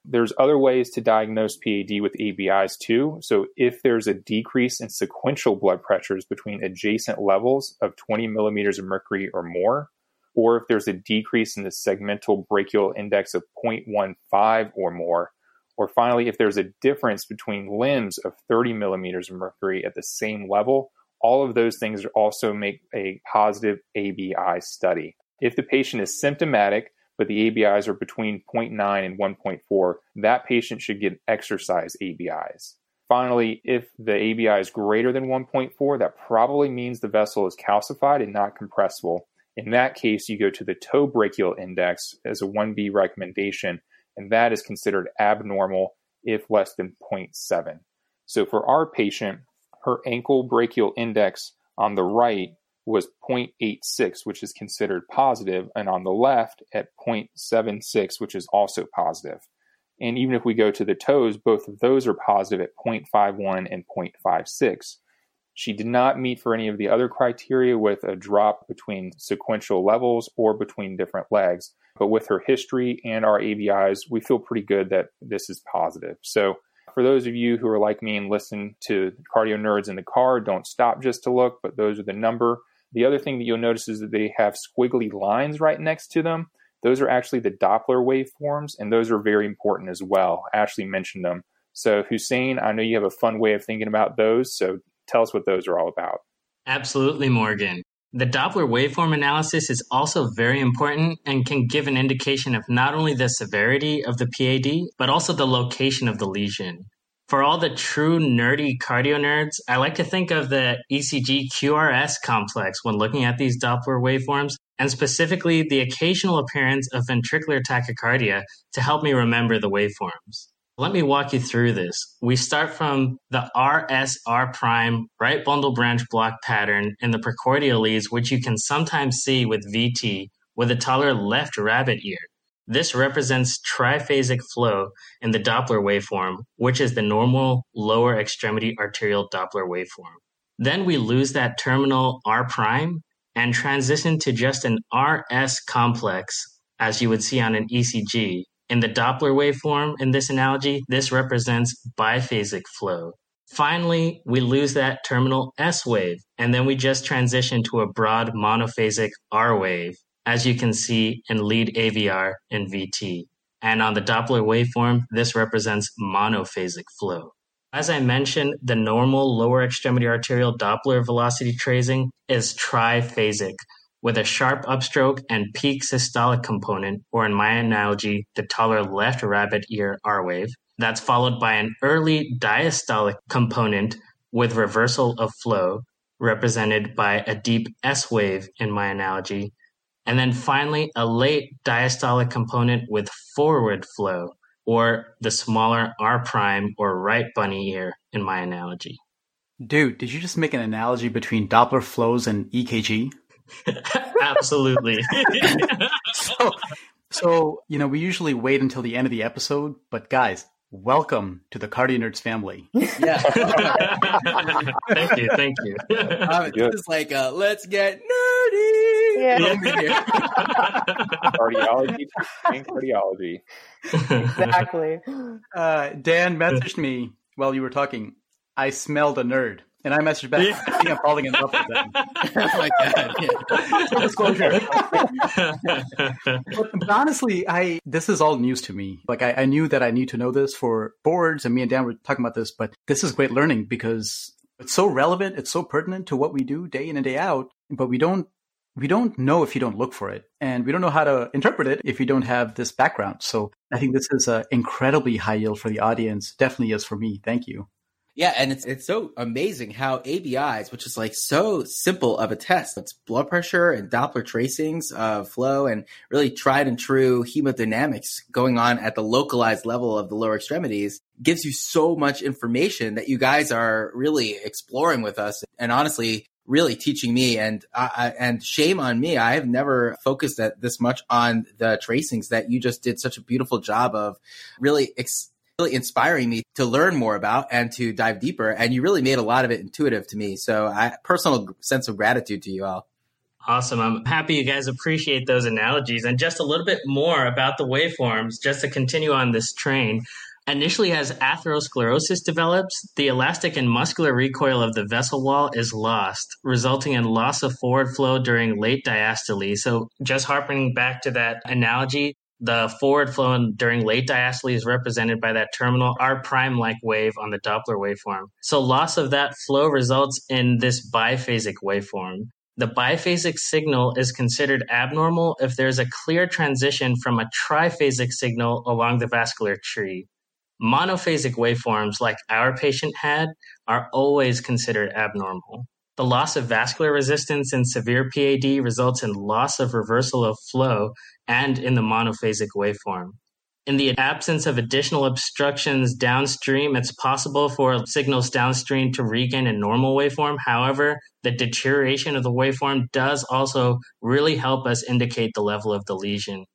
There's other ways to diagnose PAD with ABIs too. So if there's a decrease in sequential blood pressures between adjacent levels of 20 millimeters of mercury or more, or if there's a decrease in the segmental brachial index of 0.15 or more, or finally, if there's a difference between limbs of 30 millimeters of mercury at the same level, all of those things also make a positive ABI study. If the patient is symptomatic, but the ABIs are between 0.9 and 1.4, that patient should get exercise ABIs. Finally, if the ABI is greater than 1.4, that probably means the vessel is calcified and not compressible. In that case, you go to the toe brachial index as a 1B recommendation, and that is considered abnormal if less than 0.7. So for our patient, her ankle brachial index on the right was 0.86, which is considered positive, and on the left at 0.76, which is also positive. And even if we go to the toes, both of those are positive at 0.51 and 0.56. She did not meet for any of the other criteria with a drop between sequential levels or between different legs. But with her history and our ABIs, we feel pretty good that this is positive. So for those of you who are like me and listen to cardio nerds in the car, don't stop just to look, but those are the number. The other thing that you'll notice is that they have squiggly lines right next to them. Those are actually the Doppler waveforms, and those are very important as well. Ashley mentioned them. So, Hussein, I know you have a fun way of thinking about those. So, tell us what those are all about. Absolutely, Morgan. The Doppler waveform analysis is also very important and can give an indication of not only the severity of the PAD, but also the location of the lesion. For all the true nerdy cardio nerds, I like to think of the ECG QRS complex when looking at these Doppler waveforms, and specifically the occasional appearance of ventricular tachycardia to help me remember the waveforms. Let me walk you through this. We start from the RSR prime right bundle branch block pattern in the precordial leads, which you can sometimes see with VT with a taller left rabbit ear. This represents triphasic flow in the Doppler waveform, which is the normal lower extremity arterial Doppler waveform. Then we lose that terminal R prime and transition to just an RS complex, as you would see on an ECG. In the Doppler waveform, in this analogy, this represents biphasic flow. Finally, we lose that terminal S wave, and then we just transition to a broad monophasic R wave as you can see in lead AVR and VT. And on the Doppler waveform, this represents monophasic flow. As I mentioned, the normal lower extremity arterial Doppler velocity tracing is triphasic with a sharp upstroke and peak systolic component, or in my analogy, the taller left rabbit ear R wave. That's followed by an early diastolic component with reversal of flow, represented by a deep S wave in my analogy, and then finally, a late diastolic component with forward flow, or the smaller R prime or right bunny ear in my analogy. Dude, did you just make an analogy between Doppler flows and EKG? Absolutely. so, so, you know, we usually wait until the end of the episode, but guys, welcome to the Cardio Nerds family. Yeah. thank you. Thank you. Um, this is like, uh, let's get nerdy. Yeah. cardiology and cardiology. Exactly. Uh, Dan messaged me while you were talking. I smelled a nerd. And I messaged back, Yeah. I think I'm falling in love with them. oh my god. Yeah. Full disclosure. but, but honestly, I this is all news to me. Like I, I knew that I need to know this for boards, and me and Dan were talking about this. But this is great learning because it's so relevant, it's so pertinent to what we do day in and day out. But we don't we don't know if you don't look for it. And we don't know how to interpret it if you don't have this background. So I think this is an incredibly high yield for the audience. Definitely is for me. Thank you. Yeah, and it's it's so amazing how ABIs, which is like so simple of a test, it's blood pressure and Doppler tracings of flow and really tried and true hemodynamics going on at the localized level of the lower extremities, gives you so much information that you guys are really exploring with us. And honestly, really teaching me and I, and shame on me. I have never focused that this much on the tracings that you just did such a beautiful job of really ex- really inspiring me to learn more about and to dive deeper. And you really made a lot of it intuitive to me. So I personal sense of gratitude to you all. Awesome. I'm happy you guys appreciate those analogies and just a little bit more about the waveforms just to continue on this train. Initially, as atherosclerosis develops, the elastic and muscular recoil of the vessel wall is lost, resulting in loss of forward flow during late diastole. So, just harping back to that analogy, the forward flow during late diastole is represented by that terminal R prime like wave on the Doppler waveform. So loss of that flow results in this biphasic waveform. The biphasic signal is considered abnormal if there's a clear transition from a triphasic signal along the vascular tree. Monophasic waveforms, like our patient had, are always considered abnormal. The loss of vascular resistance in severe PAD results in loss of reversal of flow and in the monophasic waveform. In the absence of additional obstructions downstream, it's possible for signals downstream to regain a normal waveform. However, the deterioration of the waveform does also really help us indicate the level of the lesion.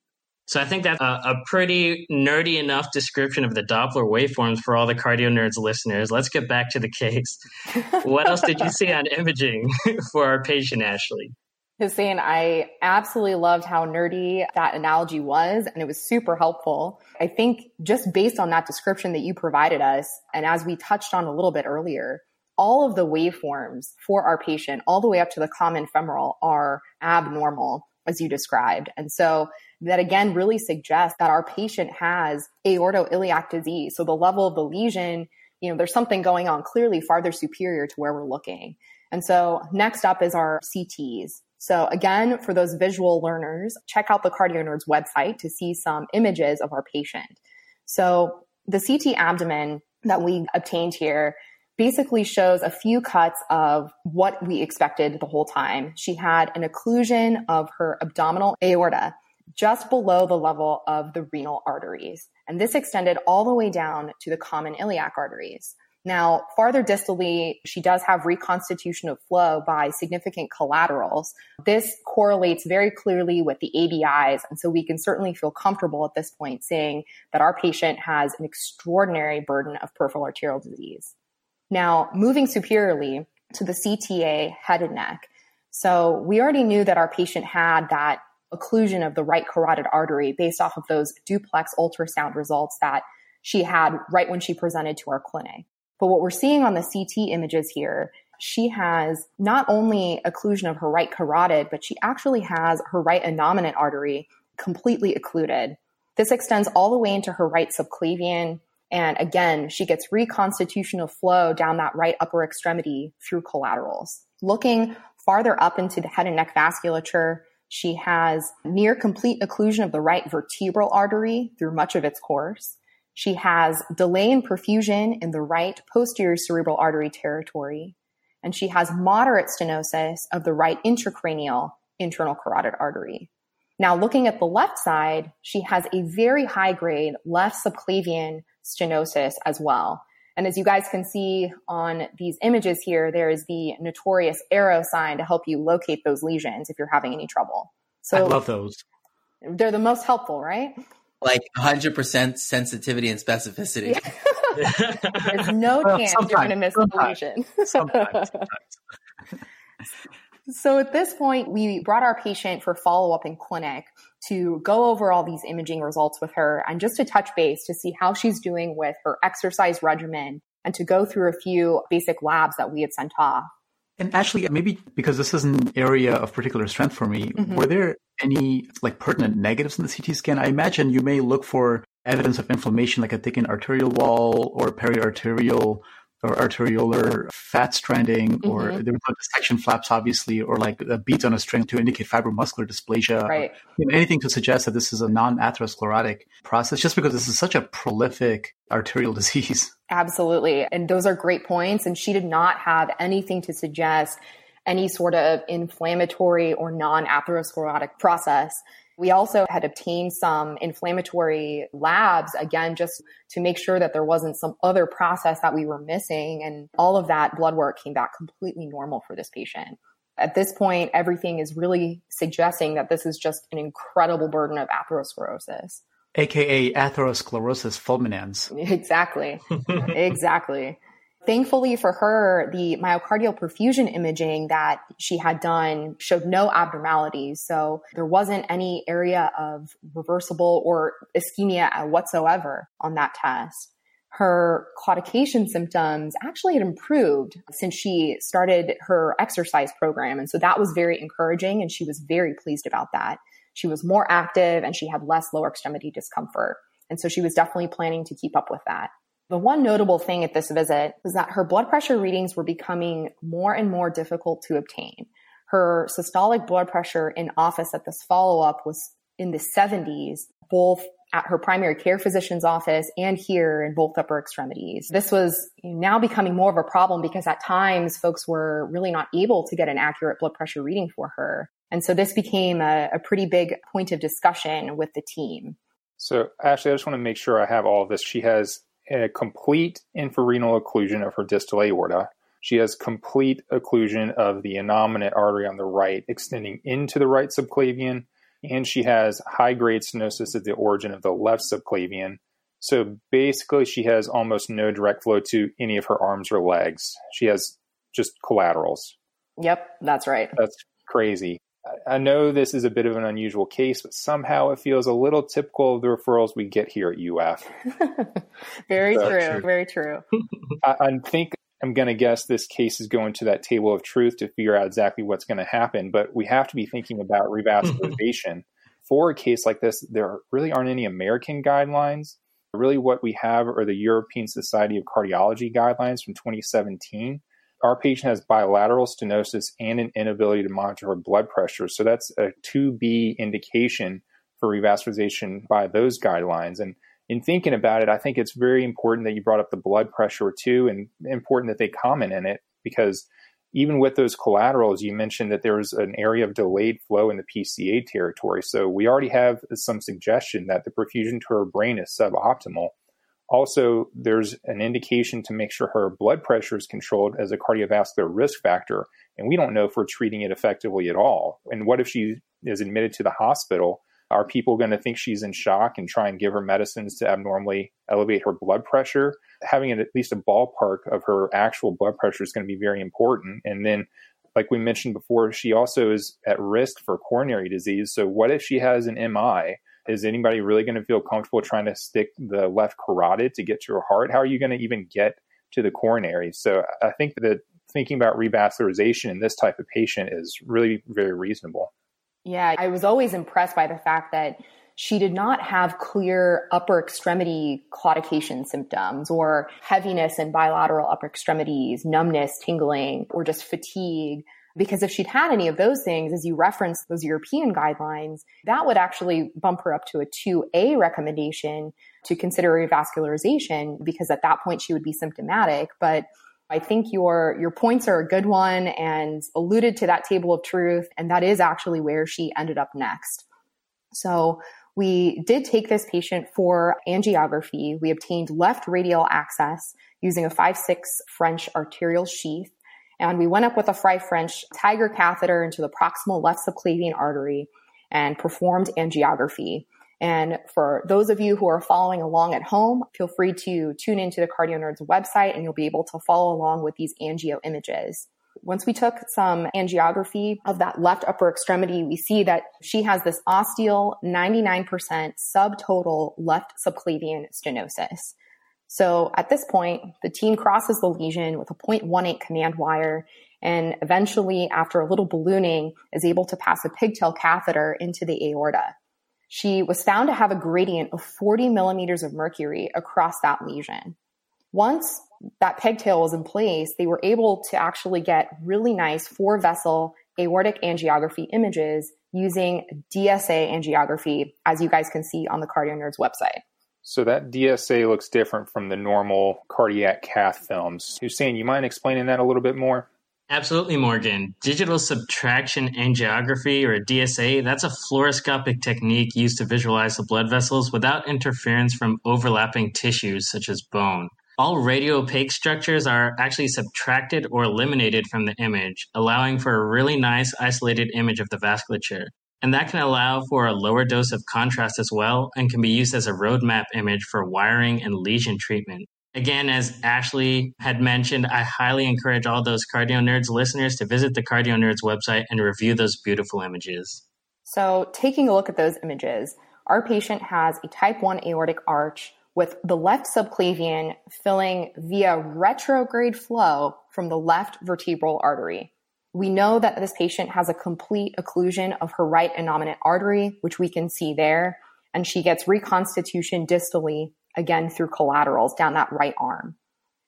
So I think that's a, a, pretty nerdy enough description of the Doppler waveforms for all the cardio nerds listeners. Let's get back to the case. what else did you see on imaging for our patient, Ashley? Hussein, I absolutely loved how nerdy that analogy was, and it was super helpful. I think just based on that description that you provided us, and as we touched on a little bit earlier, all of the waveforms for our patient, all the way up to the common femoral, are abnormal, as you described. And so that again really suggests that our patient has aortoiliac disease. So the level of the lesion, you know, there's something going on clearly farther superior to where we're looking. And so next up is our CTs. So again, for those visual learners, check out the Cardio Nerds website to see some images of our patient. So the CT abdomen that we obtained here basically shows a few cuts of what we expected the whole time. She had an occlusion of her abdominal aorta just below the level of the renal arteries. And this extended all the way down to the common iliac arteries. Now, farther distally, she does have reconstitution of flow by significant collaterals. This correlates very clearly with the ABIs. And so we can certainly feel comfortable at this point saying that our patient has an extraordinary burden of peripheral arterial disease. Now, moving superiorly to the CTA head and neck. So we already knew that our patient had that occlusion of the right carotid artery based off of those duplex ultrasound results that she had right when she presented to our clinic. But what we're seeing on the CT images here, she has not only occlusion of her right carotid, but she actually has her right innominate artery completely occluded. This extends all the way into her right subclavian. And again, she gets reconstitution of flow down that right upper extremity through collaterals. Looking farther up into the head and neck vasculature, she has near complete occlusion of the right vertebral artery through much of its course. She has delay in perfusion in the right posterior cerebral artery territory. And she has moderate stenosis of the right intracranial internal carotid artery. Now, looking at the left side, she has a very high grade left subclavian stenosis as well. And as you guys can see on these images here, there is the notorious arrow sign to help you locate those lesions if you're having any trouble. So I love those. They're the most helpful, right? Like 100% sensitivity and specificity. Yeah. There's no well, chance you're going to miss sometimes. the lesion. sometimes, sometimes. so at this point, we brought our patient for follow up in clinic to go over all these imaging results with her and just to touch base to see how she's doing with her exercise regimen and to go through a few basic labs that we had sent off. And actually, maybe because this is an area of particular strength for me, mm-hmm. were there any like pertinent negatives in the CT scan? I imagine you may look for evidence of inflammation like a thickened arterial wall or periarterial or arteriolar fat stranding, mm-hmm. or there was dissection flaps, obviously, or like beads on a string to indicate fibromuscular dysplasia. Right. You know, anything to suggest that this is a non-atherosclerotic process, just because this is such a prolific arterial disease. Absolutely. And those are great points. And she did not have anything to suggest any sort of inflammatory or non atherosclerotic process. We also had obtained some inflammatory labs, again, just to make sure that there wasn't some other process that we were missing. And all of that blood work came back completely normal for this patient. At this point, everything is really suggesting that this is just an incredible burden of atherosclerosis. AKA atherosclerosis fulminans. Exactly. exactly. Thankfully for her, the myocardial perfusion imaging that she had done showed no abnormalities. So there wasn't any area of reversible or ischemia whatsoever on that test. Her claudication symptoms actually had improved since she started her exercise program. And so that was very encouraging and she was very pleased about that. She was more active and she had less lower extremity discomfort. And so she was definitely planning to keep up with that. The one notable thing at this visit was that her blood pressure readings were becoming more and more difficult to obtain. Her systolic blood pressure in office at this follow up was in the 70s, both at her primary care physician's office and here in both upper extremities. This was now becoming more of a problem because at times folks were really not able to get an accurate blood pressure reading for her. And so this became a, a pretty big point of discussion with the team. So, Ashley, I just want to make sure I have all of this. She has a complete infrarenal occlusion of her distal aorta. She has complete occlusion of the innominate artery on the right, extending into the right subclavian, and she has high grade stenosis at the origin of the left subclavian. So basically, she has almost no direct flow to any of her arms or legs. She has just collaterals. Yep, that's right. That's crazy. I know this is a bit of an unusual case, but somehow it feels a little typical of the referrals we get here at UF. very so, true. true. Very true. I, I think I'm going to guess this case is going to that table of truth to figure out exactly what's going to happen, but we have to be thinking about revascularization. For a case like this, there really aren't any American guidelines. Really, what we have are the European Society of Cardiology guidelines from 2017 our patient has bilateral stenosis and an inability to monitor her blood pressure. So that's a 2B indication for revascularization by those guidelines. And in thinking about it, I think it's very important that you brought up the blood pressure too, and important that they comment in it because even with those collaterals, you mentioned that there was an area of delayed flow in the PCA territory. So we already have some suggestion that the perfusion to her brain is suboptimal. Also, there's an indication to make sure her blood pressure is controlled as a cardiovascular risk factor. And we don't know if we're treating it effectively at all. And what if she is admitted to the hospital? Are people going to think she's in shock and try and give her medicines to abnormally elevate her blood pressure? Having at least a ballpark of her actual blood pressure is going to be very important. And then, like we mentioned before, she also is at risk for coronary disease. So, what if she has an MI? Is anybody really going to feel comfortable trying to stick the left carotid to get to her heart? How are you going to even get to the coronary? So I think that thinking about revascularization in this type of patient is really very reasonable. Yeah, I was always impressed by the fact that she did not have clear upper extremity claudication symptoms or heaviness in bilateral upper extremities, numbness, tingling, or just fatigue. Because if she'd had any of those things, as you referenced those European guidelines, that would actually bump her up to a 2A recommendation to consider revascularization because at that point she would be symptomatic. But I think your your points are a good one and alluded to that table of truth, and that is actually where she ended up next. So we did take this patient for angiography. We obtained left radial access using a 5-6 French arterial sheath. And we went up with a Frey French Tiger catheter into the proximal left subclavian artery and performed angiography. And for those of you who are following along at home, feel free to tune into the Cardio Nerds website and you'll be able to follow along with these angio images. Once we took some angiography of that left upper extremity, we see that she has this ostial 99% subtotal left subclavian stenosis. So at this point, the team crosses the lesion with a 0.18 command wire and eventually, after a little ballooning, is able to pass a pigtail catheter into the aorta. She was found to have a gradient of 40 millimeters of mercury across that lesion. Once that pigtail was in place, they were able to actually get really nice four vessel aortic angiography images using DSA angiography, as you guys can see on the Cardio Nerds website. So that DSA looks different from the normal cardiac cath films. Hussein, you mind explaining that a little bit more? Absolutely, Morgan. Digital subtraction angiography, or DSA, that's a fluoroscopic technique used to visualize the blood vessels without interference from overlapping tissues such as bone. All radiopaque structures are actually subtracted or eliminated from the image, allowing for a really nice isolated image of the vasculature. And that can allow for a lower dose of contrast as well and can be used as a roadmap image for wiring and lesion treatment. Again, as Ashley had mentioned, I highly encourage all those Cardio Nerds listeners to visit the Cardio Nerds website and review those beautiful images. So, taking a look at those images, our patient has a type 1 aortic arch with the left subclavian filling via retrograde flow from the left vertebral artery. We know that this patient has a complete occlusion of her right innominate artery, which we can see there, and she gets reconstitution distally again through collaterals down that right arm.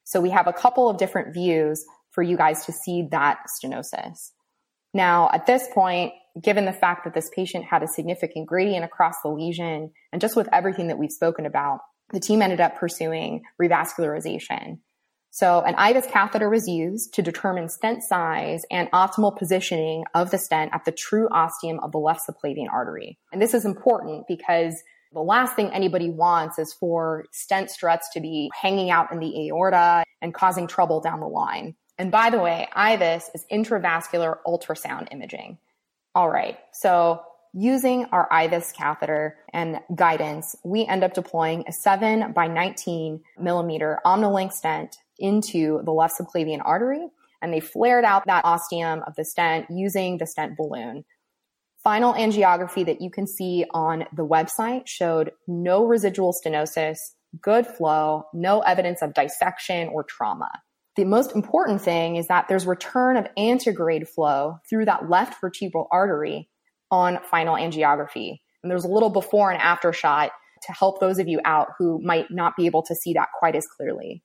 So we have a couple of different views for you guys to see that stenosis. Now, at this point, given the fact that this patient had a significant gradient across the lesion, and just with everything that we've spoken about, the team ended up pursuing revascularization. So an IVUS catheter was used to determine stent size and optimal positioning of the stent at the true ostium of the left subclavian artery. And this is important because the last thing anybody wants is for stent struts to be hanging out in the aorta and causing trouble down the line. And by the way, IVUS is intravascular ultrasound imaging. All right. So using our IVUS catheter and guidance, we end up deploying a 7 by 19 millimeter Omnilink stent into the left subclavian artery. And they flared out that ostium of the stent using the stent balloon. Final angiography that you can see on the website showed no residual stenosis, good flow, no evidence of dissection or trauma. The most important thing is that there's return of antegrade flow through that left vertebral artery on final angiography. And there's a little before and after shot to help those of you out who might not be able to see that quite as clearly.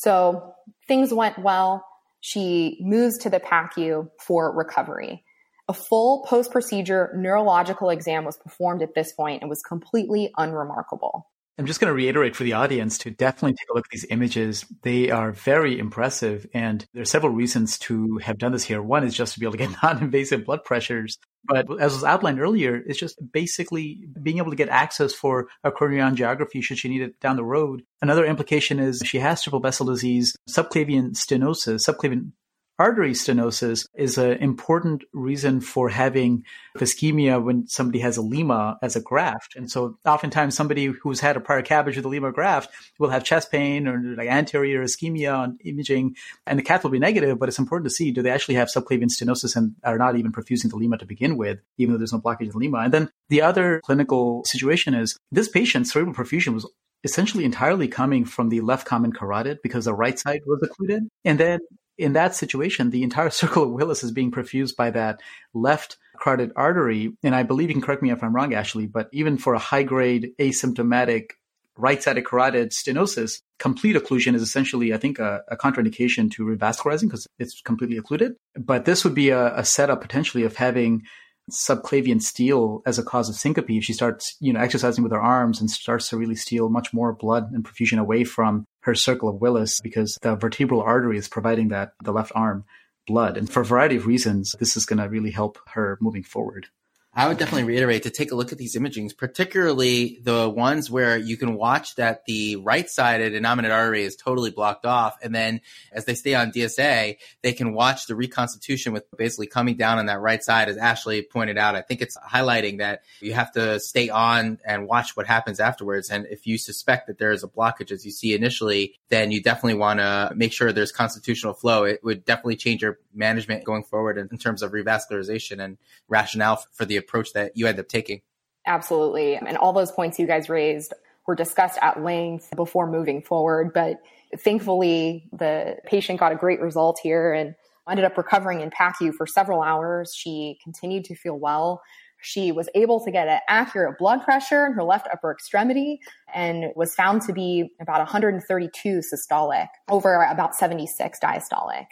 So things went well. She moves to the PACU for recovery. A full post procedure neurological exam was performed at this point and was completely unremarkable. I'm just going to reiterate for the audience to definitely take a look at these images. They are very impressive. And there are several reasons to have done this here. One is just to be able to get non invasive blood pressures. But as was outlined earlier, it's just basically being able to get access for a coronary angiography should she need it down the road. Another implication is she has triple vessel disease, subclavian stenosis, subclavian artery stenosis is an important reason for having ischemia when somebody has a lima as a graft. And so oftentimes somebody who's had a prior CABG with a lima graft will have chest pain or like anterior ischemia on imaging and the cath will be negative, but it's important to see do they actually have subclavian stenosis and are not even perfusing the lima to begin with, even though there's no blockage of the lima. And then the other clinical situation is this patient's cerebral perfusion was essentially entirely coming from the left common carotid because the right side was occluded. And then in that situation, the entire circle of Willis is being perfused by that left carotid artery. And I believe you can correct me if I'm wrong, Ashley, but even for a high grade asymptomatic right sided carotid stenosis, complete occlusion is essentially, I think, a, a contraindication to revascularizing because it's completely occluded. But this would be a, a setup potentially of having subclavian steal as a cause of syncope if she starts, you know, exercising with her arms and starts to really steal much more blood and perfusion away from her circle of Willis because the vertebral artery is providing that the left arm blood. And for a variety of reasons, this is going to really help her moving forward. I would definitely reiterate to take a look at these imagings, particularly the ones where you can watch that the right sided innominate artery is totally blocked off. And then as they stay on DSA, they can watch the reconstitution with basically coming down on that right side, as Ashley pointed out. I think it's highlighting that you have to stay on and watch what happens afterwards. And if you suspect that there is a blockage as you see initially, then you definitely want to make sure there's constitutional flow. It would definitely change your management going forward in, in terms of revascularization and rationale for the approach that you end up taking. Absolutely. And all those points you guys raised were discussed at length before moving forward. But thankfully, the patient got a great result here and ended up recovering in PACU for several hours. She continued to feel well. She was able to get an accurate blood pressure in her left upper extremity and was found to be about 132 systolic over about 76 diastolic.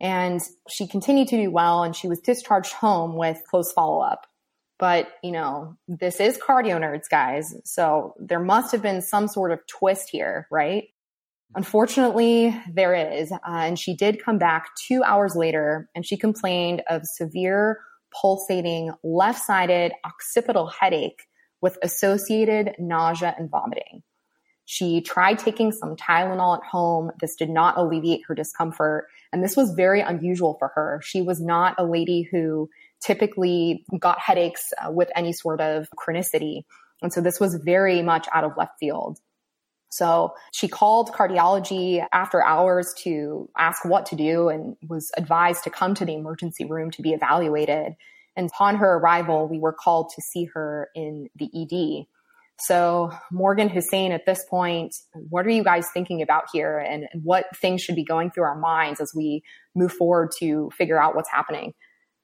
And she continued to do well and she was discharged home with close follow up. But, you know, this is cardio nerds, guys. So there must have been some sort of twist here, right? Unfortunately, there is. Uh, and she did come back two hours later and she complained of severe pulsating left sided occipital headache with associated nausea and vomiting. She tried taking some Tylenol at home. This did not alleviate her discomfort. And this was very unusual for her. She was not a lady who typically got headaches uh, with any sort of chronicity. And so this was very much out of left field. So she called cardiology after hours to ask what to do and was advised to come to the emergency room to be evaluated. And upon her arrival, we were called to see her in the ED. So Morgan Hussein, at this point, what are you guys thinking about here and, and what things should be going through our minds as we move forward to figure out what's happening?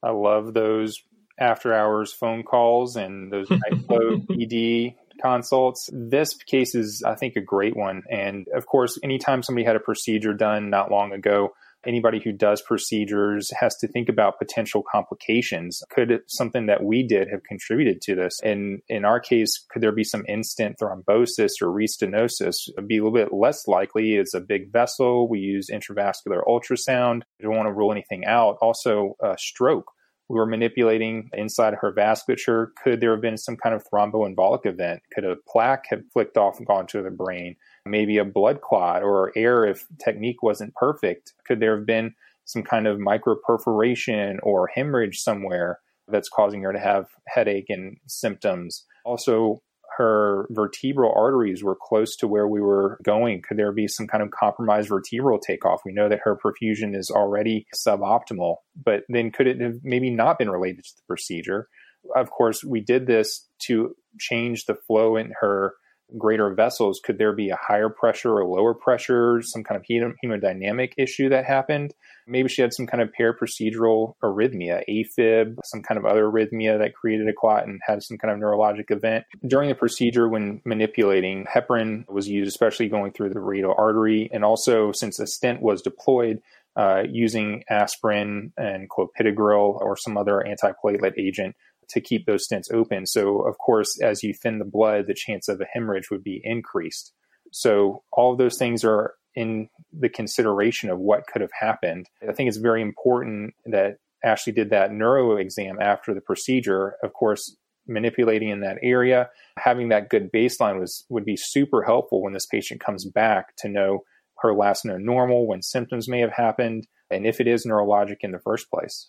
I love those after hours phone calls and those night float ED consults. This case is, I think, a great one. And of course, anytime somebody had a procedure done not long ago, anybody who does procedures has to think about potential complications. Could something that we did have contributed to this? And in our case, could there be some in-stent thrombosis or restenosis? It'd be a little bit less likely. It's a big vessel. We use intravascular ultrasound. We don't want to rule anything out. Also, a stroke we were manipulating inside her vasculature. Could there have been some kind of thromboembolic event? Could a plaque have flicked off and gone to the brain? Maybe a blood clot or air if technique wasn't perfect? Could there have been some kind of microperforation or hemorrhage somewhere that's causing her to have headache and symptoms? Also, her vertebral arteries were close to where we were going. Could there be some kind of compromised vertebral takeoff? We know that her perfusion is already suboptimal, but then could it have maybe not been related to the procedure? Of course, we did this to change the flow in her greater vessels, could there be a higher pressure or lower pressure, some kind of hemodynamic issue that happened? Maybe she had some kind of periprocedural arrhythmia, AFib, some kind of other arrhythmia that created a clot and had some kind of neurologic event. During the procedure, when manipulating, heparin was used, especially going through the radial artery. And also, since a stent was deployed, uh, using aspirin and clopidogrel or some other antiplatelet agent to keep those stents open. So, of course, as you thin the blood, the chance of a hemorrhage would be increased. So, all of those things are in the consideration of what could have happened. I think it's very important that Ashley did that neuro exam after the procedure. Of course, manipulating in that area, having that good baseline was would be super helpful when this patient comes back to know her last known normal, when symptoms may have happened, and if it is neurologic in the first place.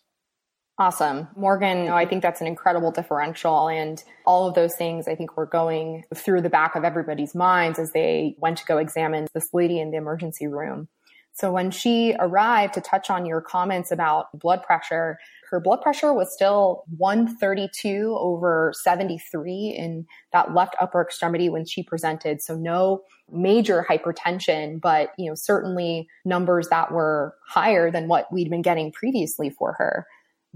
Awesome. Morgan, I think that's an incredible differential. And all of those things I think were going through the back of everybody's minds as they went to go examine this lady in the emergency room. So when she arrived to touch on your comments about blood pressure, her blood pressure was still 132 over 73 in that left upper extremity when she presented. So no major hypertension, but you know, certainly numbers that were higher than what we'd been getting previously for her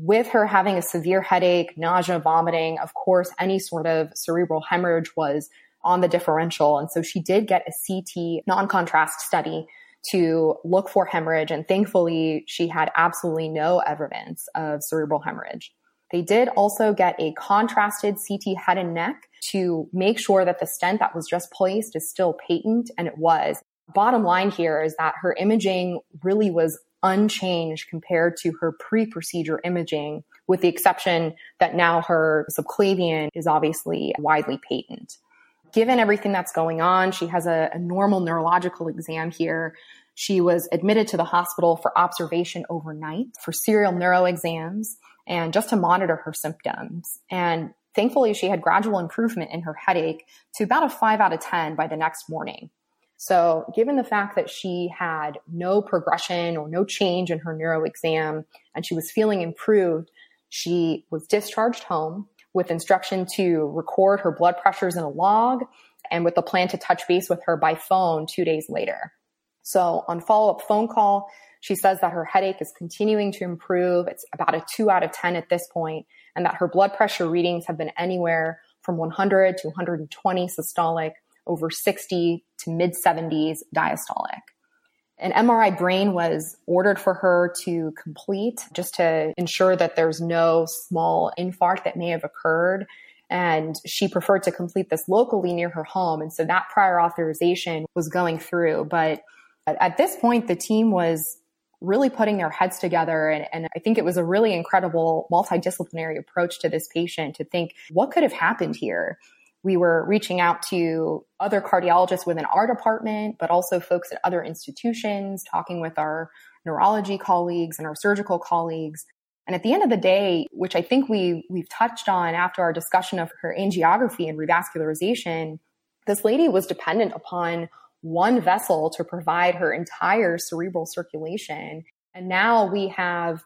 with her having a severe headache, nausea, vomiting, of course, any sort of cerebral hemorrhage was on the differential. And so she did get a CT non contrast study to look for hemorrhage. And thankfully, she had absolutely no evidence of cerebral hemorrhage. They did also get a contrasted CT head and neck to make sure that the stent that was just placed is still patent, and it was. Bottom line here is that her imaging really was unchanged compared to her pre-procedure imaging, with the exception that now her subclavian is obviously widely patent. Given everything that's going on, she has a, a normal neurological exam here. She was admitted to the hospital for observation overnight for serial neuro exams and just to monitor her symptoms. And thankfully, she had gradual improvement in her headache to about a five out of 10 by the next morning. So given the fact that she had no progression or no change in her neuro exam and she was feeling improved, she was discharged home with instruction to record her blood pressures in a log and with the plan to touch base with her by phone two days later. So on follow up phone call, she says that her headache is continuing to improve. It's about a two out of 10 at this point, and that her blood pressure readings have been anywhere from 100 to 120 systolic, over 60 to mid 70s diastolic. An MRI brain was ordered for her to complete just to ensure that there's no small infarct that may have occurred. And she preferred to complete this locally near her home. And so that prior authorization was going through. But at this point, the team was really putting their heads together. And, and, I think it was a really incredible multidisciplinary approach to this patient to think, what could have happened here? We were reaching out to other cardiologists within our department, but also folks at other institutions, talking with our neurology colleagues and our surgical colleagues. And at the end of the day, which I think we, we've touched on after our discussion of her angiography and revascularization, this lady was dependent upon one vessel to provide her entire cerebral circulation. And now we have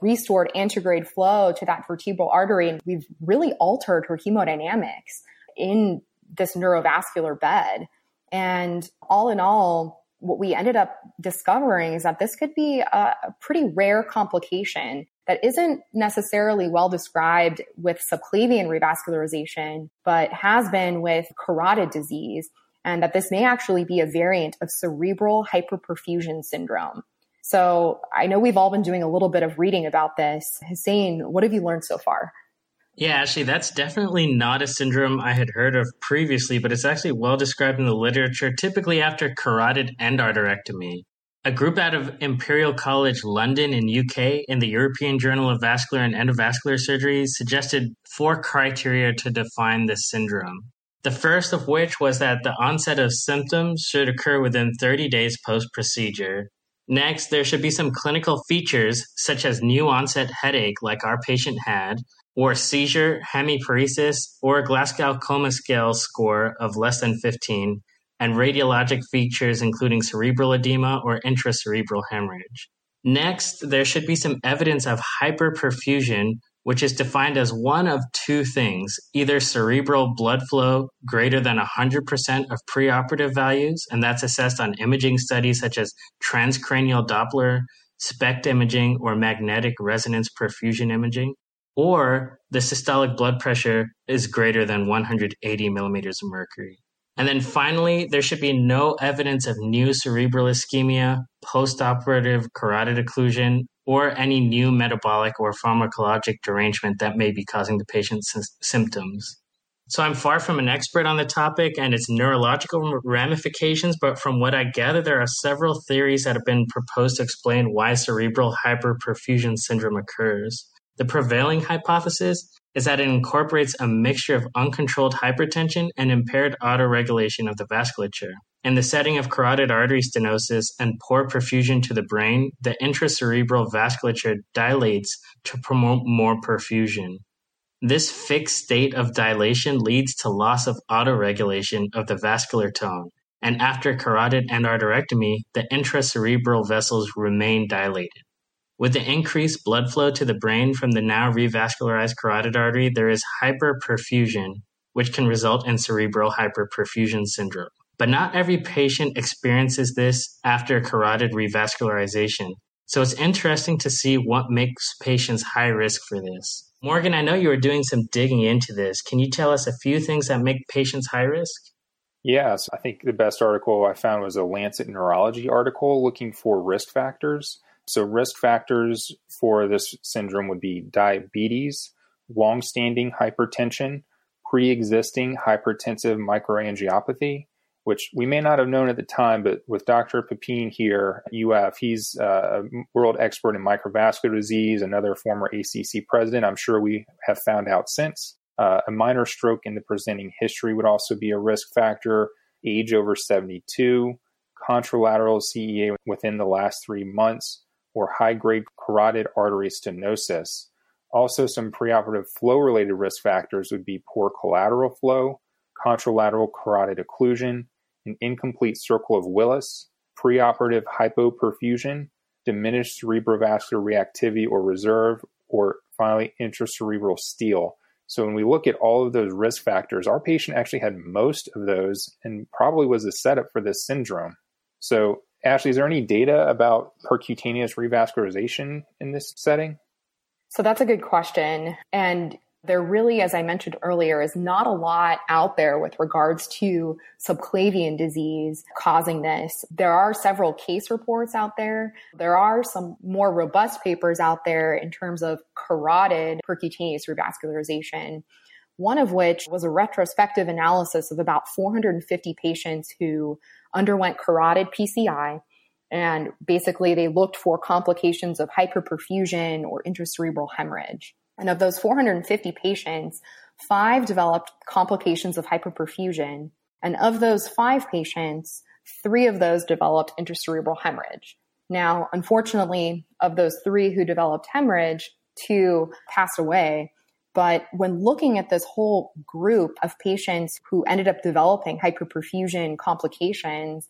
restored antegrade flow to that vertebral artery and we've really altered her hemodynamics in this neurovascular bed. And all in all, what we ended up discovering is that this could be a, a pretty rare complication that isn't necessarily well described with subclavian revascularization, but has been with carotid disease, and that this may actually be a variant of cerebral hyperperfusion syndrome. So I know we've all been doing a little bit of reading about this. Hussein, what have you learned so far? Yeah, actually, that's definitely not a syndrome I had heard of previously, but it's actually well described in the literature, typically after carotid endarterectomy. A group out of Imperial College London in UK in the European Journal of Vascular and Endovascular Surgery suggested four criteria to define this syndrome. The first of which was that the onset of symptoms should occur within 30 days post procedure. Next, there should be some clinical features such as new onset headache like our patient had, or seizure, hemiparesis, or Glasgow Coma Scale score of less than 15, and radiologic features including cerebral edema or intracerebral hemorrhage. Next, there should be some evidence of hyperperfusion, which is defined as one of two things either cerebral blood flow greater than 100% of preoperative values, and that's assessed on imaging studies such as transcranial Doppler, SPECT imaging, or magnetic resonance perfusion imaging, or the systolic blood pressure is greater than 180 millimeters of mercury. And then finally, there should be no evidence of new cerebral ischemia, postoperative carotid occlusion, or any new metabolic or pharmacologic derangement that may be causing the patient's symptoms. So I'm far from an expert on the topic and its neurological ramifications, but from what I gather, there are several theories that have been proposed to explain why cerebral hyperperfusion syndrome occurs. The prevailing hypothesis is that it incorporates a mixture of uncontrolled hypertension and impaired autoregulation of the vasculature. In the setting of carotid artery stenosis and poor perfusion to the brain, the intracerebral vasculature dilates to promote more perfusion. This fixed state of dilation leads to loss of autoregulation of the vascular tone, and after carotid endarterectomy, the intracerebral vessels remain dilated. With the increased blood flow to the brain from the now revascularized carotid artery, there is hyperperfusion, which can result in cerebral hyperperfusion syndrome. But not every patient experiences this after carotid revascularization. So it's interesting to see what makes patients high risk for this. Morgan, I know you are doing some digging into this. Can you tell us a few things that make patients high risk? Yes, I think the best article I found was a Lancet Neurology article looking for risk factors. So, risk factors for this syndrome would be diabetes, long-standing hypertension, pre-existing hypertensive microangiopathy, which we may not have known at the time, but with Dr. Pepine here at UF, he's uh, a world expert in microvascular disease, another former ACC president. I'm sure we have found out since. Uh, a minor stroke in the presenting history would also be a risk factor. Age over 72, contralateral CEA within the last three months, or high grade carotid artery stenosis. Also, some preoperative flow related risk factors would be poor collateral flow, contralateral carotid occlusion, an incomplete circle of Willis, preoperative hypoperfusion, diminished cerebrovascular reactivity or reserve, or finally intracerebral steal. So when we look at all of those risk factors, our patient actually had most of those and probably was a setup for this syndrome. So Ashley, is there any data about percutaneous revascularization in this setting? So that's a good question. And there really, as I mentioned earlier, is not a lot out there with regards to subclavian disease causing this. There are several case reports out there. There are some more robust papers out there in terms of carotid percutaneous revascularization. One of which was a retrospective analysis of about 450 patients who underwent carotid PCI. And basically, they looked for complications of hyperperfusion or intracerebral hemorrhage. And of those 450 patients, five developed complications of hyperperfusion. And of those five patients, three of those developed intracerebral hemorrhage. Now, unfortunately, of those three who developed hemorrhage, two passed away. But when looking at this whole group of patients who ended up developing hyperperfusion complications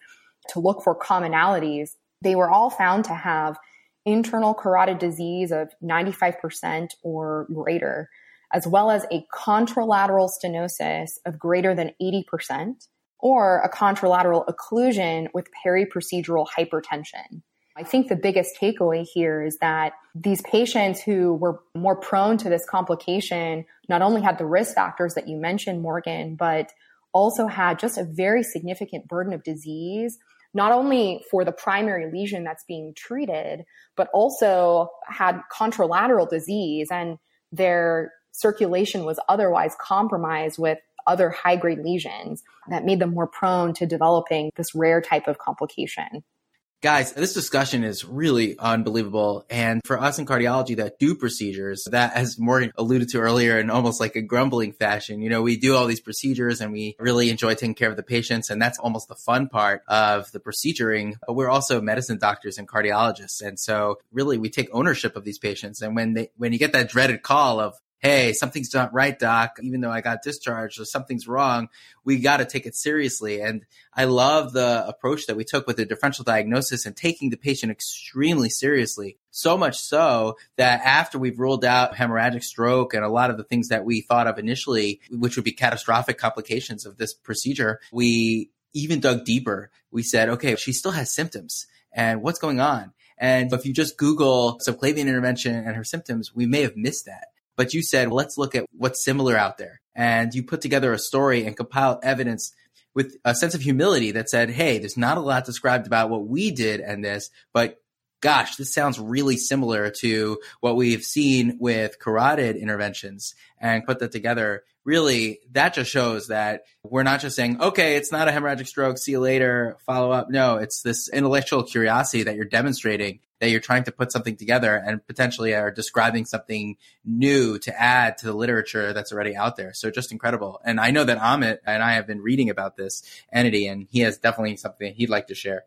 to look for commonalities, they were all found to have internal carotid disease of 95% or greater, as well as a contralateral stenosis of greater than 80%, or a contralateral occlusion with periprocedural hypertension. I think the biggest takeaway here is that these patients who were more prone to this complication not only had the risk factors that you mentioned, Morgan, but also had just a very significant burden of disease not only for the primary lesion that's being treated, but also had contralateral disease and their circulation was otherwise compromised with other high grade lesions that made them more prone to developing this rare type of complication. Guys, this discussion is really unbelievable. And for us in cardiology that do procedures, that as Morgan alluded to earlier in almost like a grumbling fashion, you know, we do all these procedures and we really enjoy taking care of the patients. And that's almost the fun part of the proceduring. But we're also medicine doctors and cardiologists. And so really we take ownership of these patients. And when they, when you get that dreaded call of, hey, something's not right, doc, even though I got discharged or something's wrong, we got to take it seriously. And I love the approach that we took with the differential diagnosis and taking the patient extremely seriously. So much so that after we've ruled out hemorrhagic stroke and a lot of the things that we thought of initially, which would be catastrophic complications of this procedure, we even dug deeper. We said, okay, she still has symptoms and what's going on? And if you just Google subclavian intervention and her symptoms, we may have missed that. But you said, let's look at what's similar out there. And you put together a story and compiled evidence with a sense of humility that said, hey, there's not a lot described about what we did and this, but gosh, this sounds really similar to what we've seen with carotid interventions and put that together. Really, that just shows that we're not just saying, okay, it's not a hemorrhagic stroke, see you later, follow up. No, it's this intellectual curiosity that you're demonstrating that you're trying to put something together and potentially are describing something new to add to the literature that's already out there. So just incredible. And I know that Amit and I have been reading about this entity and he has definitely something he'd like to share.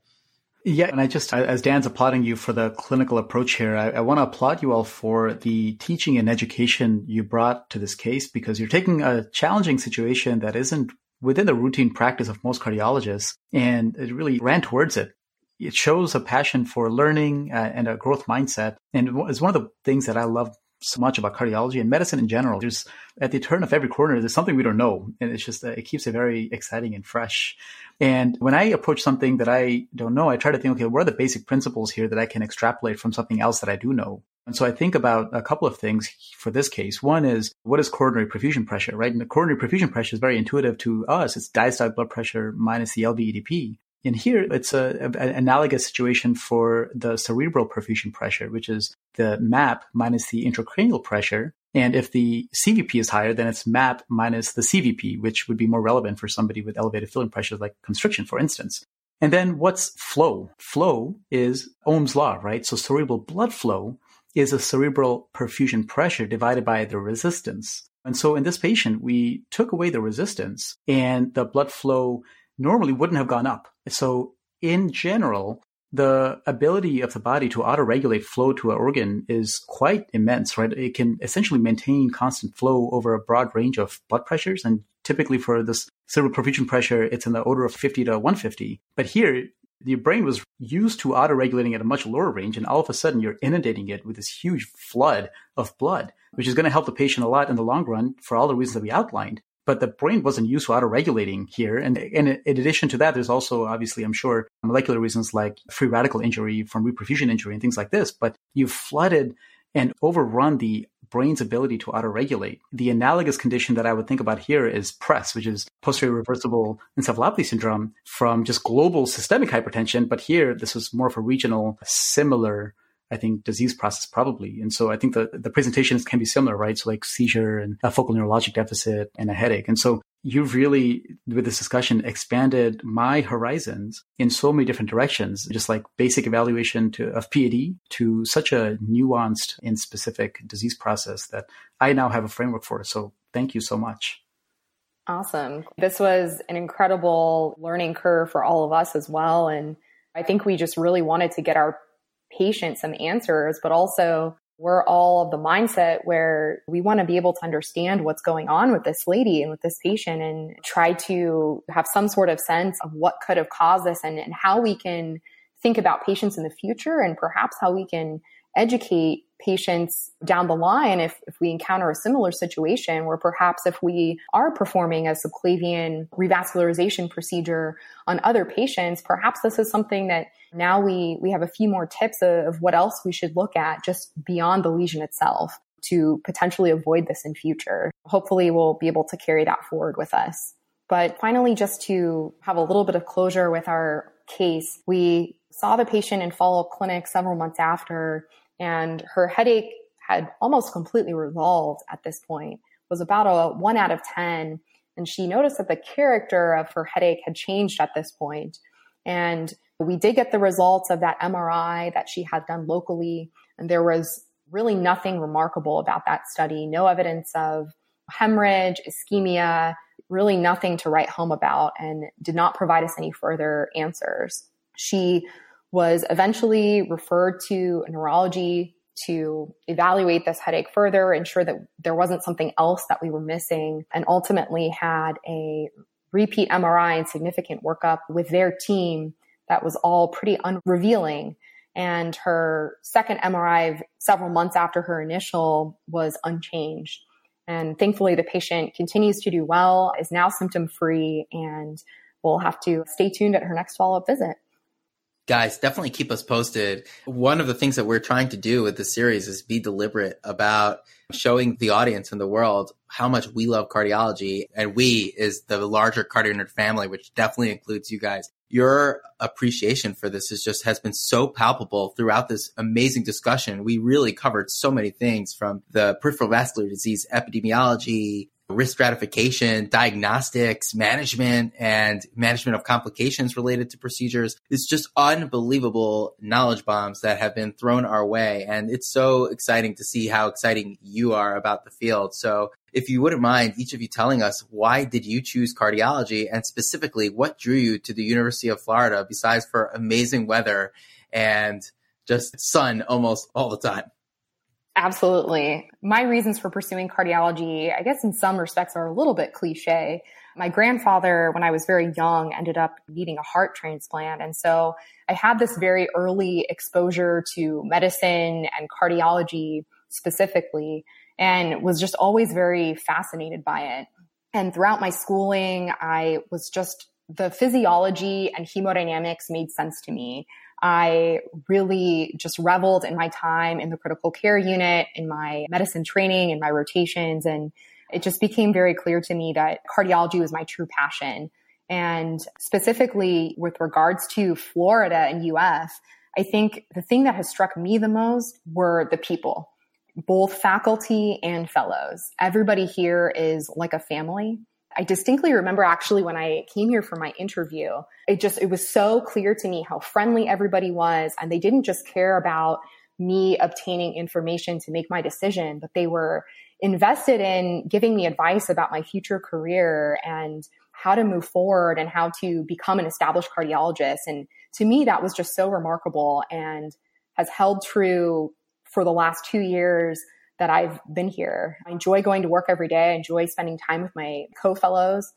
Yeah, and I just, as Dan's applauding you for the clinical approach here, I, I want to applaud you all for the teaching and education you brought to this case because you're taking a challenging situation that isn't within the routine practice of most cardiologists and it really ran towards it it shows a passion for learning uh, and a growth mindset. And it's one of the things that I love so much about cardiology and medicine in general. There's at the turn of every corner, there's something we don't know. And it's just, uh, it keeps it very exciting and fresh. And when I approach something that I don't know, I try to think, okay, what are the basic principles here that I can extrapolate from something else that I do know? And so I think about a couple of things for this case. One is what is coronary perfusion pressure, right? And the coronary perfusion pressure is very intuitive to us. It's diastolic blood pressure minus the LVEDP. And here it's a, a, an analogous situation for the cerebral perfusion pressure, which is the MAP minus the intracranial pressure. And if the CVP is higher, then it's MAP minus the CVP, which would be more relevant for somebody with elevated filling pressures like constriction, for instance. And then what's flow? Flow is Ohm's law, right? So cerebral blood flow is a cerebral perfusion pressure divided by the resistance. And so in this patient, we took away the resistance and the blood flow normally wouldn't have gone up. So in general, the ability of the body to auto-regulate flow to an organ is quite immense, right? It can essentially maintain constant flow over a broad range of blood pressures. And typically for this cerebral perfusion pressure, it's in the order of 50 to 150. But here, your brain was used to auto-regulating at a much lower range. And all of a sudden, you're inundating it with this huge flood of blood, which is going to help the patient a lot in the long run for all the reasons that we outlined but the brain wasn't used to auto regulating here. And, and in addition to that, there's also obviously, I'm sure, molecular reasons like free radical injury from reperfusion injury and things like this. But you've flooded and overrun the brain's ability to auto-regulate. The analogous condition that I would think about here is PRES, which is posterior reversible encephalopathy syndrome from just global systemic hypertension. But here, this was more of a regional, similar I think, disease process probably. And so I think the, the presentations can be similar, right? So like seizure and a focal neurologic deficit and a headache. And so you've really, with this discussion, expanded my horizons in so many different directions, just like basic evaluation to, of PAD to such a nuanced and specific disease process that I now have a framework for. So thank you so much. Awesome. This was an incredible learning curve for all of us as well. And I think we just really wanted to get our patient some answers, but also we're all of the mindset where we want to be able to understand what's going on with this lady and with this patient and try to have some sort of sense of what could have caused this and, and how we can think about patients in the future and perhaps how we can educate patients down the line if, if we encounter a similar situation where perhaps if we are performing a subclavian revascularization procedure on other patients, perhaps this is something that now we, we have a few more tips of, of what else we should look at just beyond the lesion itself to potentially avoid this in future. Hopefully we'll be able to carry that forward with us. But finally, just to have a little bit of closure with our case, we saw the patient in follow up clinic several months after and her headache had almost completely resolved at this point was about a 1 out of 10 and she noticed that the character of her headache had changed at this point. And we did get the results of that MRI that she had done locally. And there was really nothing remarkable about that study. No evidence of hemorrhage ischemia really nothing to write home about and did not provide us any further answers. She was eventually referred to neurology to evaluate this headache further, ensure that there wasn't something else that we were missing, and ultimately had a repeat MRI and significant workup with their team that was all pretty unrevealing. And her second MRI several months after her initial was unchanged. And thankfully, the patient continues to do well, is now symptom free, and we'll have to stay tuned at her next follow up visit guys definitely keep us posted. One of the things that we're trying to do with the series is be deliberate about showing the audience and the world how much we love cardiology and we is the larger cardio nerd family which definitely includes you guys. Your appreciation for this is just has been so palpable throughout this amazing discussion. We really covered so many things from the peripheral vascular disease epidemiology risk stratification, diagnostics, management, and management of complications related to procedures. It's just unbelievable knowledge bombs that have been thrown our way. And it's so exciting to see how exciting you are about the field. So if you wouldn't mind each of you telling us why did you choose cardiology and specifically what drew you to the University of Florida besides for amazing weather and just sun almost all the time? Absolutely. My reasons for pursuing cardiology, I guess in some respects are a little bit cliche. My grandfather, when I was very young, ended up needing a heart transplant. And so I had this very early exposure to medicine and cardiology specifically, and was just always very fascinated by it. And throughout my schooling, I was just the physiology and hemodynamics made sense to me. I really just reveled in my time in the critical care unit, in my medicine training, in my rotations. And it just became very clear to me that cardiology was my true passion. And specifically with regards to Florida and US, I think the thing that has struck me the most were the people, both faculty and fellows. Everybody here is like a family. I distinctly remember actually when I came here for my interview, it just, it was so clear to me how friendly everybody was. And they didn't just care about me obtaining information to make my decision, but they were invested in giving me advice about my future career and how to move forward and how to become an established cardiologist. And to me, that was just so remarkable and has held true for the last two years that I've been here. I enjoy going to work every day. I enjoy spending time with my co-fellows.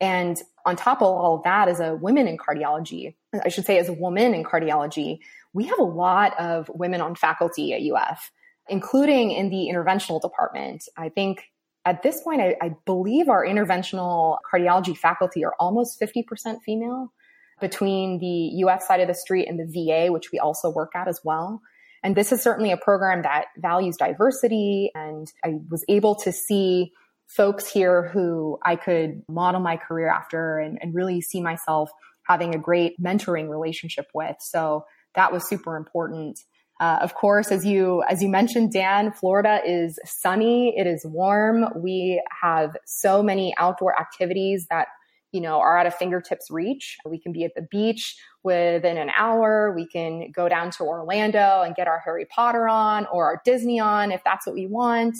And on top of all of that, as a woman in cardiology, I should say as a woman in cardiology, we have a lot of women on faculty at UF, including in the interventional department. I think at this point, I, I believe our interventional cardiology faculty are almost 50% female between the UF side of the street and the VA, which we also work at as well. And this is certainly a program that values diversity. And I was able to see folks here who I could model my career after and, and really see myself having a great mentoring relationship with. So that was super important. Uh, of course, as you as you mentioned, Dan, Florida is sunny. It is warm. We have so many outdoor activities that you know are at a fingertips reach. We can be at the beach within an hour. We can go down to Orlando and get our Harry Potter on or our Disney on if that's what we want.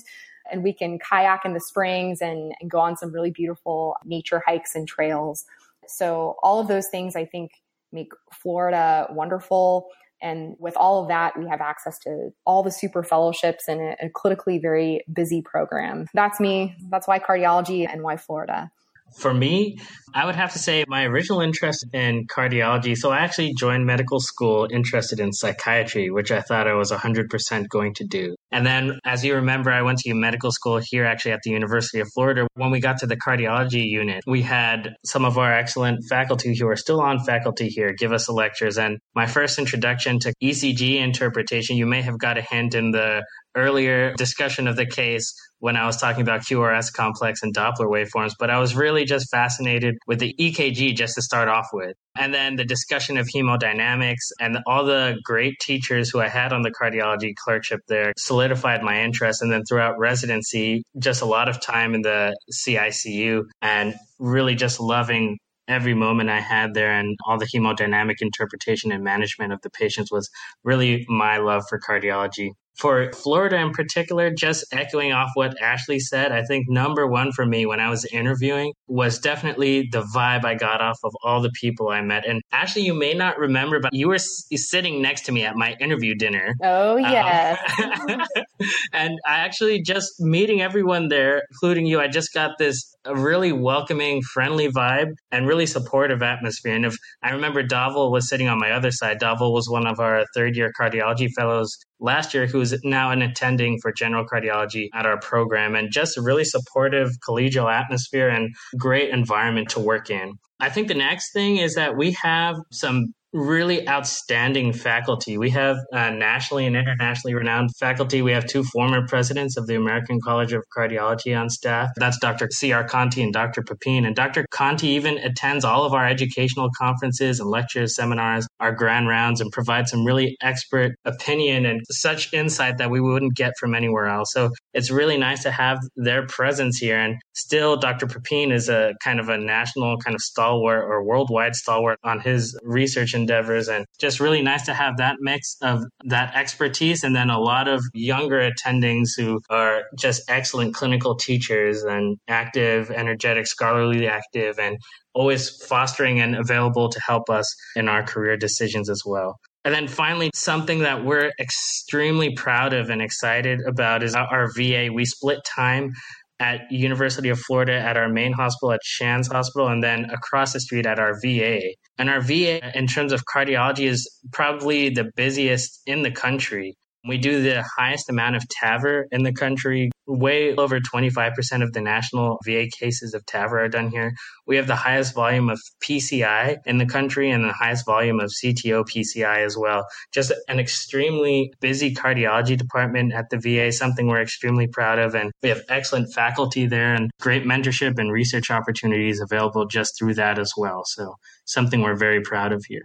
And we can kayak in the springs and, and go on some really beautiful nature hikes and trails. So all of those things I think make Florida wonderful. And with all of that, we have access to all the super fellowships and a, a clinically very busy program. That's me. That's why cardiology and why Florida. For me, I would have to say my original interest in cardiology. So I actually joined medical school interested in psychiatry, which I thought I was 100% going to do. And then, as you remember, I went to medical school here actually at the University of Florida. When we got to the cardiology unit, we had some of our excellent faculty who are still on faculty here give us the lectures. And my first introduction to ECG interpretation, you may have got a hint in the earlier discussion of the case when I was talking about QRS complex and Doppler waveforms, but I was really just fascinated with the EKG just to start off with. And then the discussion of hemodynamics and all the great teachers who I had on the cardiology clerkship there solidified my interest. And then throughout residency, just a lot of time in the CICU and really just loving every moment I had there and all the hemodynamic interpretation and management of the patients was really my love for cardiology for Florida in particular, just echoing off what Ashley said, I think number one for me when I was interviewing was definitely the vibe I got off of all the people I met. And Ashley, you may not remember, but you were sitting next to me at my interview dinner. Oh, yeah. Um, and I actually just meeting everyone there, including you, I just got this really welcoming, friendly vibe and really supportive atmosphere. And if I remember Dhaval was sitting on my other side, Dhaval was one of our third year cardiology fellows last year who's now an attending for general cardiology at our program and just a really supportive collegial atmosphere and great environment to work in. I think the next thing is that we have some really outstanding faculty. We have uh, nationally and internationally renowned faculty. We have two former presidents of the American College of Cardiology on staff. That's Dr. C.R. Conti and Dr. Pepine. And Dr. Conti even attends all of our educational conferences and lectures, seminars, our grand rounds, and provides some really expert opinion and such insight that we wouldn't get from anywhere else. So it's really nice to have their presence here. And still, Dr. Pepine is a kind of a national kind of stalwart or worldwide stalwart on his research and endeavors and just really nice to have that mix of that expertise and then a lot of younger attendings who are just excellent clinical teachers and active, energetic, scholarly active and always fostering and available to help us in our career decisions as well. And then finally, something that we're extremely proud of and excited about is our VA. We split time at University of Florida at our main hospital at Shands Hospital, and then across the street at our VA. And our VA, in terms of cardiology, is probably the busiest in the country. We do the highest amount of TAVR in the country. Way over 25% of the national VA cases of TAVR are done here. We have the highest volume of PCI in the country and the highest volume of CTO PCI as well. Just an extremely busy cardiology department at the VA, something we're extremely proud of. And we have excellent faculty there and great mentorship and research opportunities available just through that as well. So something we're very proud of here.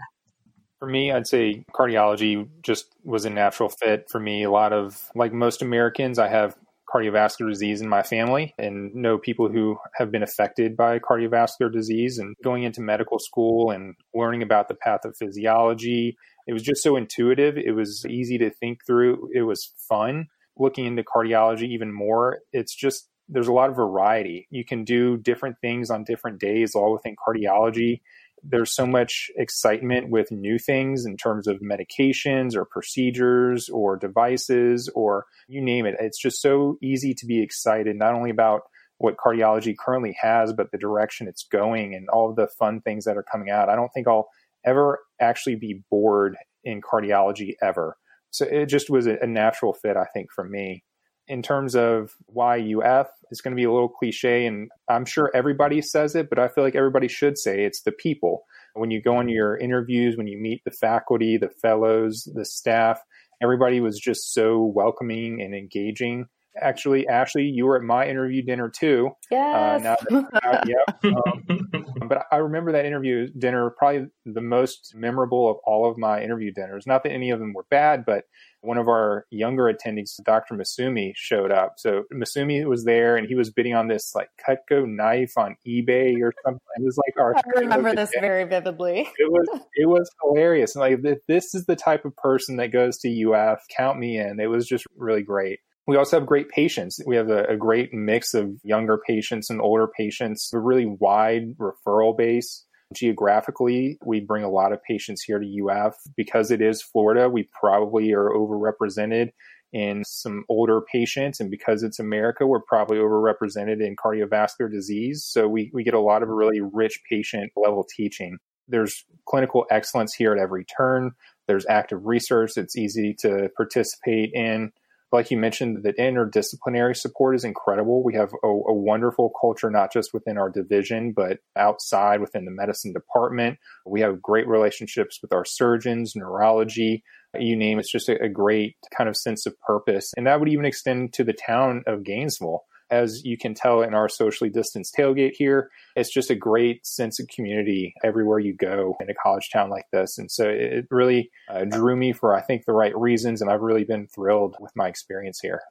For me, I'd say cardiology just was a natural fit for me. A lot of, like most Americans, I have cardiovascular disease in my family and know people who have been affected by cardiovascular disease. And going into medical school and learning about the pathophysiology, it was just so intuitive. It was easy to think through. It was fun. Looking into cardiology even more, it's just there's a lot of variety. You can do different things on different days, all within cardiology there's so much excitement with new things in terms of medications or procedures or devices or you name it. It's just so easy to be excited, not only about what cardiology currently has, but the direction it's going and all the fun things that are coming out. I don't think I'll ever actually be bored in cardiology ever. So it just was a, natural fit, I think, for me in terms of why UF, it's going to be a little cliche, and I'm sure everybody says it, but I feel like everybody should say it's the people. When you go on your interviews, when you meet the faculty, the fellows, the staff, Everybody was just so welcoming and engaging. Actually, Ashley, you were at my interview dinner too. Yes. Uh, now yep. Um, but I remember that interview dinner probably the most memorable of all of my interview dinners. Not that any of them were bad, but one of our younger attendees, Dr. Massoomi, showed up. So Massoomi was there and he was bidding on this like Cutco knife on eBay or something. It was like our. I remember this very vividly. It was it was hilarious. And like this is the type of person that goes to UF. Count me in. It was just really great. We also have great patients. We have a, a great mix of younger patients and older patients, a really wide referral base. Geographically, we bring a lot of patients here to UF. Because it is Florida, we probably are overrepresented in some older patients. And because it's America, we're probably overrepresented in cardiovascular disease. So we, we get a lot of really rich patient level teaching. There's clinical excellence here at every turn. There's active research that's easy to participate in like you mentioned, that interdisciplinary support is incredible. We have a, a, wonderful culture, not just within our division, but outside within the medicine department. We have great relationships with our surgeons, neurology, you name it. It's just a, a great kind of sense of purpose. And that would even extend to the town of Gainesville as you can tell in our socially distanced tailgate here, it's just a great sense of community everywhere you go in a college town like this. And so it really uh, drew me for, I think, the right reasons. And I've really been thrilled with my experience here.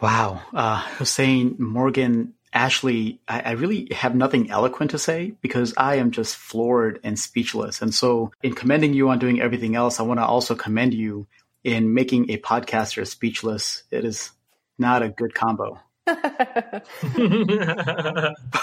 Wow. Uh, Hussein, Morgan, Ashley, I, I, really have nothing eloquent to say because I am just floored and speechless. And so, in commending you on doing everything else, I want to also commend you in making a podcaster speechless. It is not a good combo.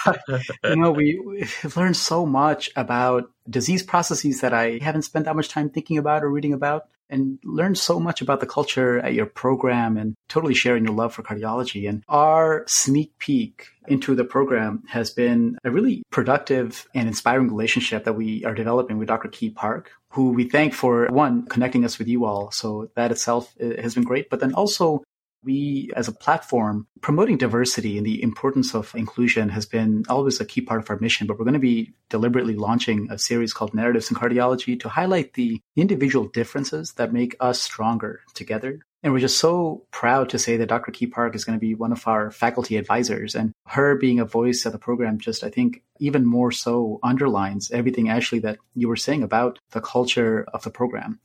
But, you know, we, we've learned so much about disease processes that I haven't spent that much time thinking about or reading about, and learned so much about the culture at your program and totally sharing your love for cardiology. And our sneak peek into the program has been a really productive and inspiring relationship that we are developing with Dr. Ki Park, who we thank for one, connecting us with you all. So that itself uh, has been great, but then also we as a platform promoting diversity and the importance of inclusion has been always a key part of our mission but we're going to be deliberately launching a series called narratives in cardiology to highlight the individual differences that make us stronger together and we're just so proud to say that Dr. Ki Park is going to be one of our faculty advisors. And her being a voice at the program just, I think, even more so underlines everything, Ashley, that you were saying about the culture of the program.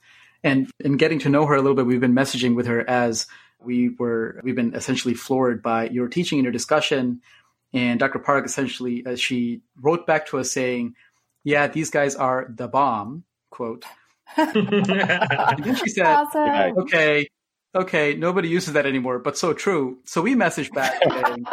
And in getting to know her a little bit, we've been messaging with her as we were we've been essentially floored by your teaching and your discussion. And Dr. Park essentially, as she wrote back to us saying, "Yeah, these guys are the bomb." Quote. and then she said, awesome. "Okay, okay, nobody uses that anymore, but so true." So we messaged back saying,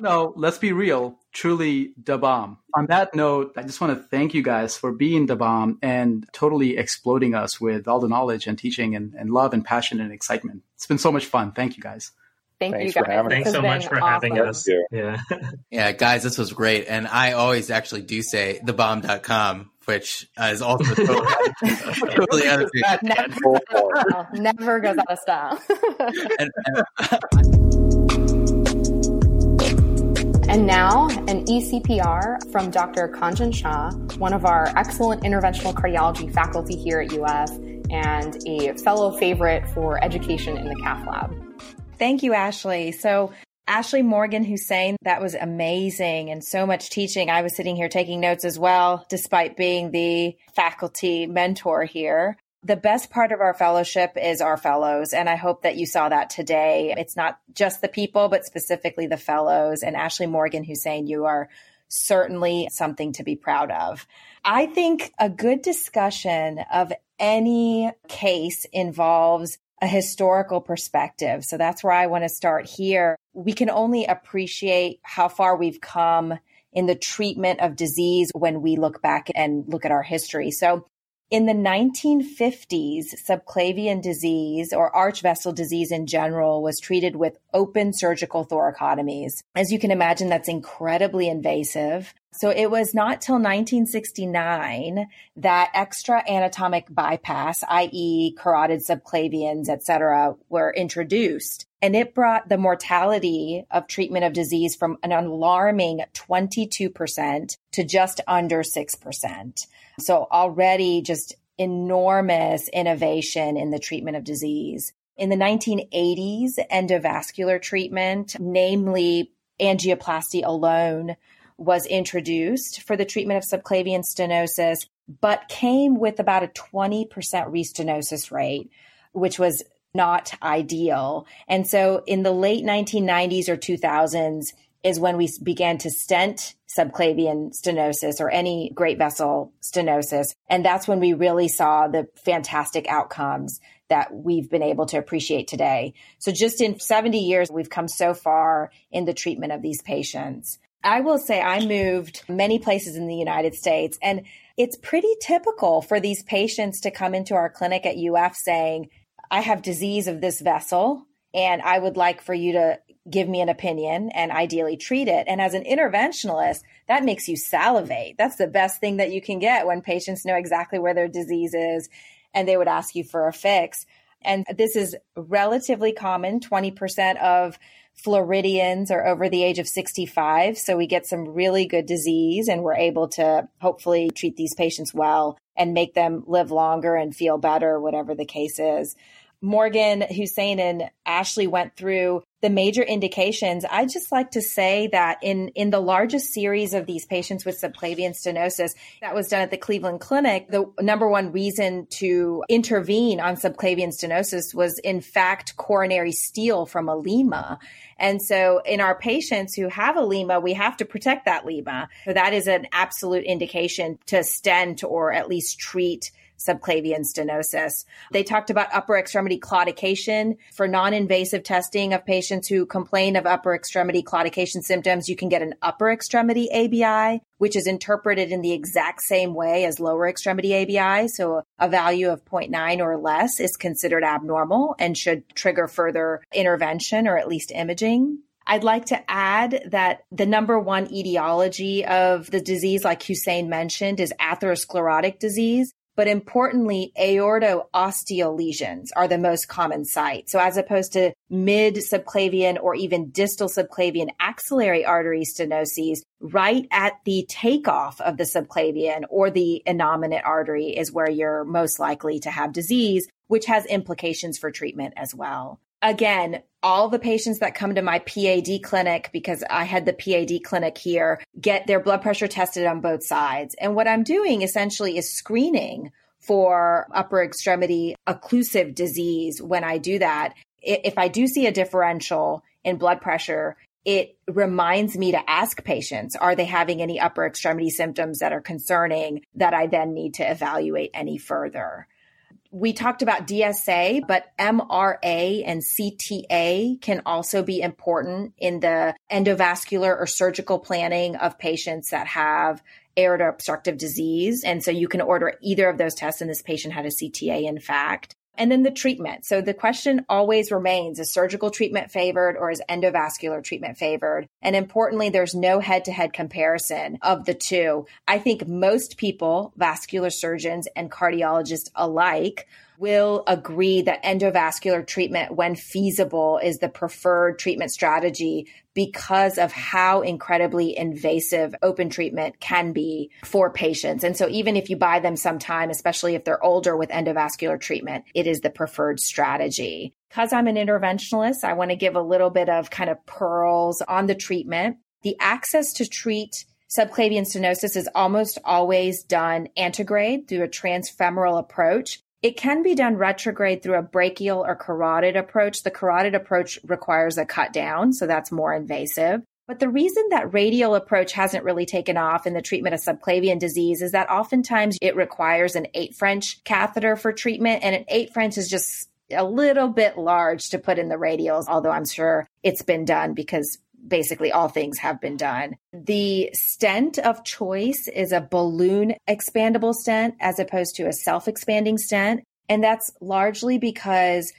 no, let's be real. Truly the bomb. On that note, I just want to thank you guys for being the bomb and totally exploding us with all the knowledge and teaching and, and love and passion and excitement. It's been so much fun. Thank you guys. Thank Thanks you guys. Thanks so much for awesome. having us. Yeah. yeah, guys, this was great. And I always actually do say thebomb.com, which is also totally, totally out of never, never goes out of style. and, and, uh, and now, an ECPR from Dr. Kanjan Shah, one of our excellent interventional cardiology faculty here at UF and a fellow favorite for education in the cath lab. Thank you, Ashley. So, Ashley Morgan Hussein, that was amazing and so much teaching. I was sitting here taking notes as well, despite being the faculty mentor here. The best part of our fellowship is our fellows. And I hope that you saw that today. It's not just the people, but specifically the fellows. And Ashley Morgan Hussein, you are certainly something to be proud of. I think a good discussion of any case involves a historical perspective. So that's where I want to start here. We can only appreciate how far we've come in the treatment of disease when we look back and look at our history. So in the 1950s, subclavian disease or arch vessel disease in general was treated with open surgical thoracotomies. As you can imagine, that's incredibly invasive. So it was not till 1969 that extra anatomic bypass, i.e. carotid subclavians, etc., were introduced. And it brought the mortality of treatment of disease from an alarming 22% to just under 6%. So already just enormous innovation in the treatment of disease. In the 1980s, endovascular treatment, namely angioplasty alone, was introduced for the treatment of subclavian stenosis, but came with about a 20% restenosis rate, which was not ideal. And so in the late 1990s or 2000s is when we began to stent subclavian stenosis or any great vessel stenosis. And that's when we really saw the fantastic outcomes that we've been able to appreciate today. So just in 70 years, we've come so far in the treatment of these patients. I will say I moved many places in the United States and it's pretty typical for these patients to come into our clinic at UF saying, I have disease of this vessel and I would like for you to give me an opinion and ideally treat it. And as an interventionalist, that makes you salivate. That's the best thing that you can get when patients know exactly where their disease is and they would ask you for a fix. And this is relatively common. 20% of Floridians are over the age of 65. So we get some really good disease and we're able to hopefully treat these patients well and make them live longer and feel better, whatever the case is. Morgan, Hussein, and Ashley went through the major indications. I just like to say that in, in the largest series of these patients with subclavian stenosis that was done at the Cleveland Clinic, the number one reason to intervene on subclavian stenosis was in fact coronary steal from a lima. And so in our patients who have a lima, we have to protect that lima. So that is an absolute indication to stent or at least treat subclavian stenosis. They talked about upper extremity claudication for non-invasive testing of patients who complain of upper extremity claudication symptoms. You can get an upper extremity ABI, which is interpreted in the exact same way as lower extremity ABI. So a value of 0.9 or less is considered abnormal and should trigger further intervention or at least imaging. I'd like to add that the number one etiology of the disease, like Hussein mentioned, is atherosclerotic disease. But importantly, aorto-ostial lesions are the most common site. So as opposed to mid subclavian or even distal subclavian axillary artery stenoses, right at the takeoff of the subclavian or the innominate artery is where you're most likely to have disease, which has implications for treatment as well again, all the patients that come to my PAD clinic, because I had the PAD clinic here, get their blood pressure tested on both sides. And what I'm doing essentially is screening for upper extremity occlusive disease when I do that. If I do see a differential in blood pressure, it reminds me to ask patients, are they having any upper extremity symptoms that are concerning that I then need to evaluate any further? We talked about DSA, but MRA and CTA can also be important in the endovascular or surgical planning of patients that have aorta obstructive disease. And so you can order either of those tests, and this patient had a CTA, in fact. And then the treatment. So the question always remains is surgical treatment favored or is endovascular treatment favored? And importantly, there's no head to head comparison of the two. I think most people, vascular surgeons and cardiologists alike, will agree that endovascular treatment, when feasible, is the preferred treatment strategy because of how incredibly invasive open treatment can be for patients. And so even if you buy them some time, especially if they're older with endovascular treatment, it is the preferred strategy. Because I'm an interventionalist, I want to give a little bit of kind of pearls on the treatment. The access to treat subclavian stenosis is almost always done antegrade through a transfemoral approach. It can be done retrograde through a brachial or carotid approach. The carotid approach requires a cut down, so that's more invasive. But the reason that radial approach hasn't really taken off in the treatment of subclavian disease is that oftentimes it requires an eight French catheter for treatment, and an eight French is just a little bit large to put in the radials, although I'm sure it's been done because basically all things have been done. The stent of choice is a balloon expandable stent as opposed to a self expanding stent. And that's largely because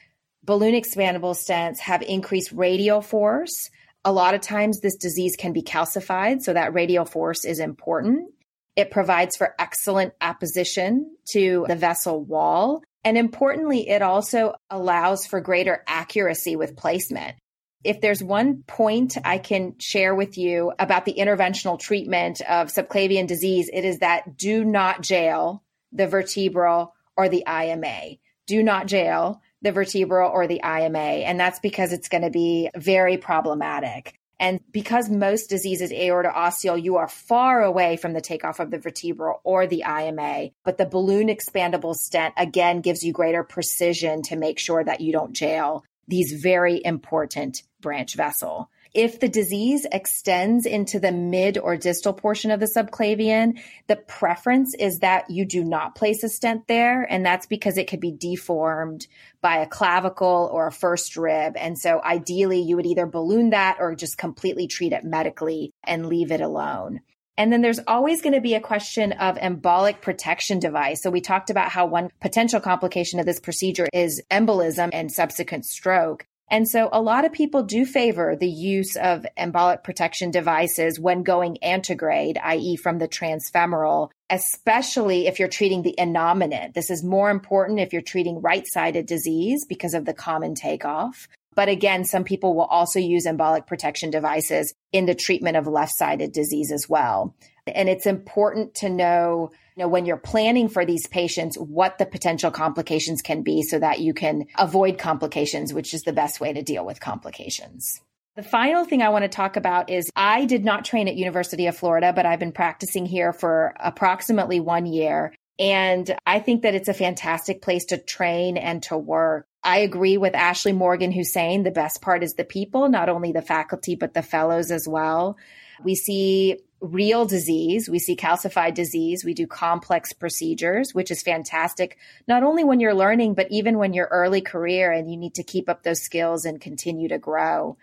balloon expandable stents have increased radial force. A lot of times this disease can be calcified, so that radial force is important. It provides for excellent apposition to the vessel wall. And importantly, it also allows for greater accuracy with placement. If there's one point I can share with you about the interventional treatment of subclavian disease, it is that do not jail the vertebral or the IMA. Do not jail the vertebral or the IMA. And that's because it's going to be very problematic. And because most diseases aorto-ostial, you are far away from the takeoff of the vertebral or the IMA. But the balloon expandable stent again gives you greater precision to make sure that you don't jail these very important branch vessel. If the disease extends into the mid or distal portion of the subclavian, the preference is that you do not place a stent there. And that's because it could be deformed by a clavicle or a first rib. And so ideally, you would either balloon that or just completely treat it medically and leave it alone. And then there's always going to be a question of embolic protection device. So we talked about how one potential complication of this procedure is embolism and subsequent stroke. And so a lot of people do favor the use of embolic protection devices when going antegrade, i.e. from the transfemoral, especially if you're treating the innominate. This is more important if you're treating right-sided disease because of the common takeoff. But again, some people will also use embolic protection devices in the treatment of left-sided disease as well. And it's important to know know, when you're planning for these patients, what the potential complications can be so that you can avoid complications, which is the best way to deal with complications. The final thing I want to talk about is I did not train at University of Florida, but I've been practicing here for approximately one year. And I think that it's a fantastic place to train and to work. I agree with Ashley Morgan, who's saying the best part is the people, not only the faculty, but the fellows as well. We see real disease. We see calcified disease. We do complex procedures, which is fantastic, not only when you're learning, but even when you're early career and you need to keep up those skills and continue to grow.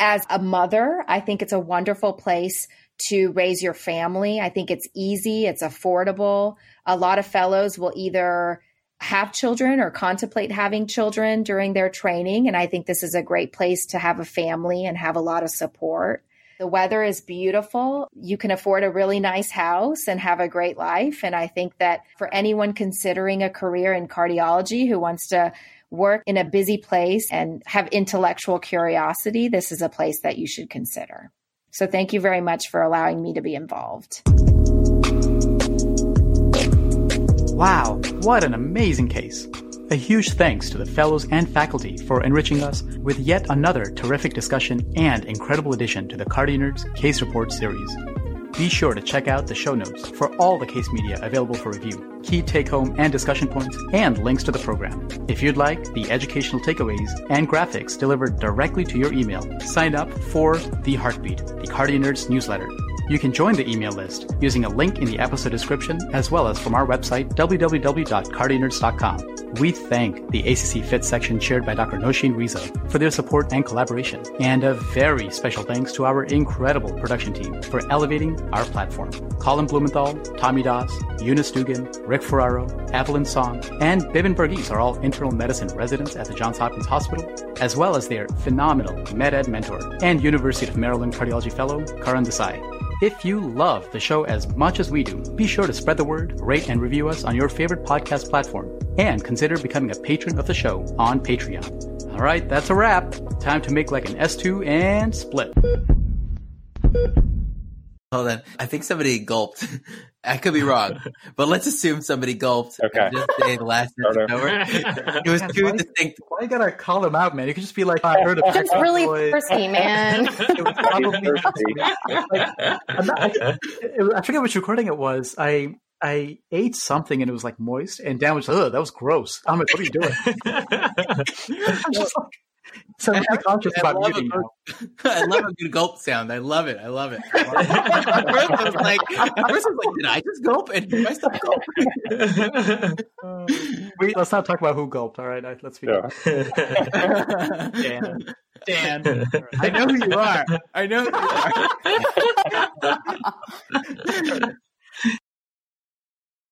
As a mother, I think it's a wonderful place to raise your family. I think it's easy, it's affordable. A lot of fellows will either have children or contemplate having children during their training. And I think this is a great place to have a family and have a lot of support. The weather is beautiful. You can afford a really nice house and have a great life. And I think that for anyone considering a career in cardiology who wants to work in a busy place and have intellectual curiosity, this is a place that you should consider. So thank you very much for allowing me to be involved. Wow, what an amazing case. A huge thanks to the fellows and faculty for enriching us with yet another terrific discussion and incredible addition to the Cardio Nerds Case Report series. Be sure to check out the show notes for all the case media available for review, key take home and discussion points, and links to the program. If you'd like the educational takeaways and graphics delivered directly to your email, sign up for The Heartbeat, the Cardio Nerds newsletter you can join the email list using a link in the episode description as well as from our website, www.cardionerds.com. We thank the ACC Fit section chaired by Dr. Nosheen Reza for their support and collaboration. And a very special thanks to our incredible production team for elevating our platform. Colin Blumenthal, Tommy Das, Eunice Dugan, Rick Ferraro, Evelyn Song, and Bibin Varghese are all internal medicine residents at the Johns Hopkins Hospital, as well as their phenomenal MedEd mentor and University of Maryland cardiology fellow, Karan Desai. If you love the show as much as we do, be sure to spread the word, rate and review us on your favorite podcast platform, and consider becoming a patron of the show on Patreon. All right, that's a wrap. Time to make like an S2 and split. Hold on. I think somebody gulped. I could be wrong, but let's assume somebody gulped. Okay. just say the last sentence over. It was too distinct. Why you gotta call them out, man? You could just be like, oh, I heard a Just really thirsty, man. it was probably like, I'm not- I, I forget which recording it was. I I ate something and it was like moist, and Dan was like, "Ugh, that was gross." I'm like, "What are you doing?" I'm just like, so I'm really conscious I about love muting a. I love a good gulp sound. I love it. I love it. at first I was like, at first I was like, did I just gulp? And did I stop gulping? Wait, let's not talk about who gulped. All right, let's be Yeah. Dan. Dan. I know who you are. I know who you are.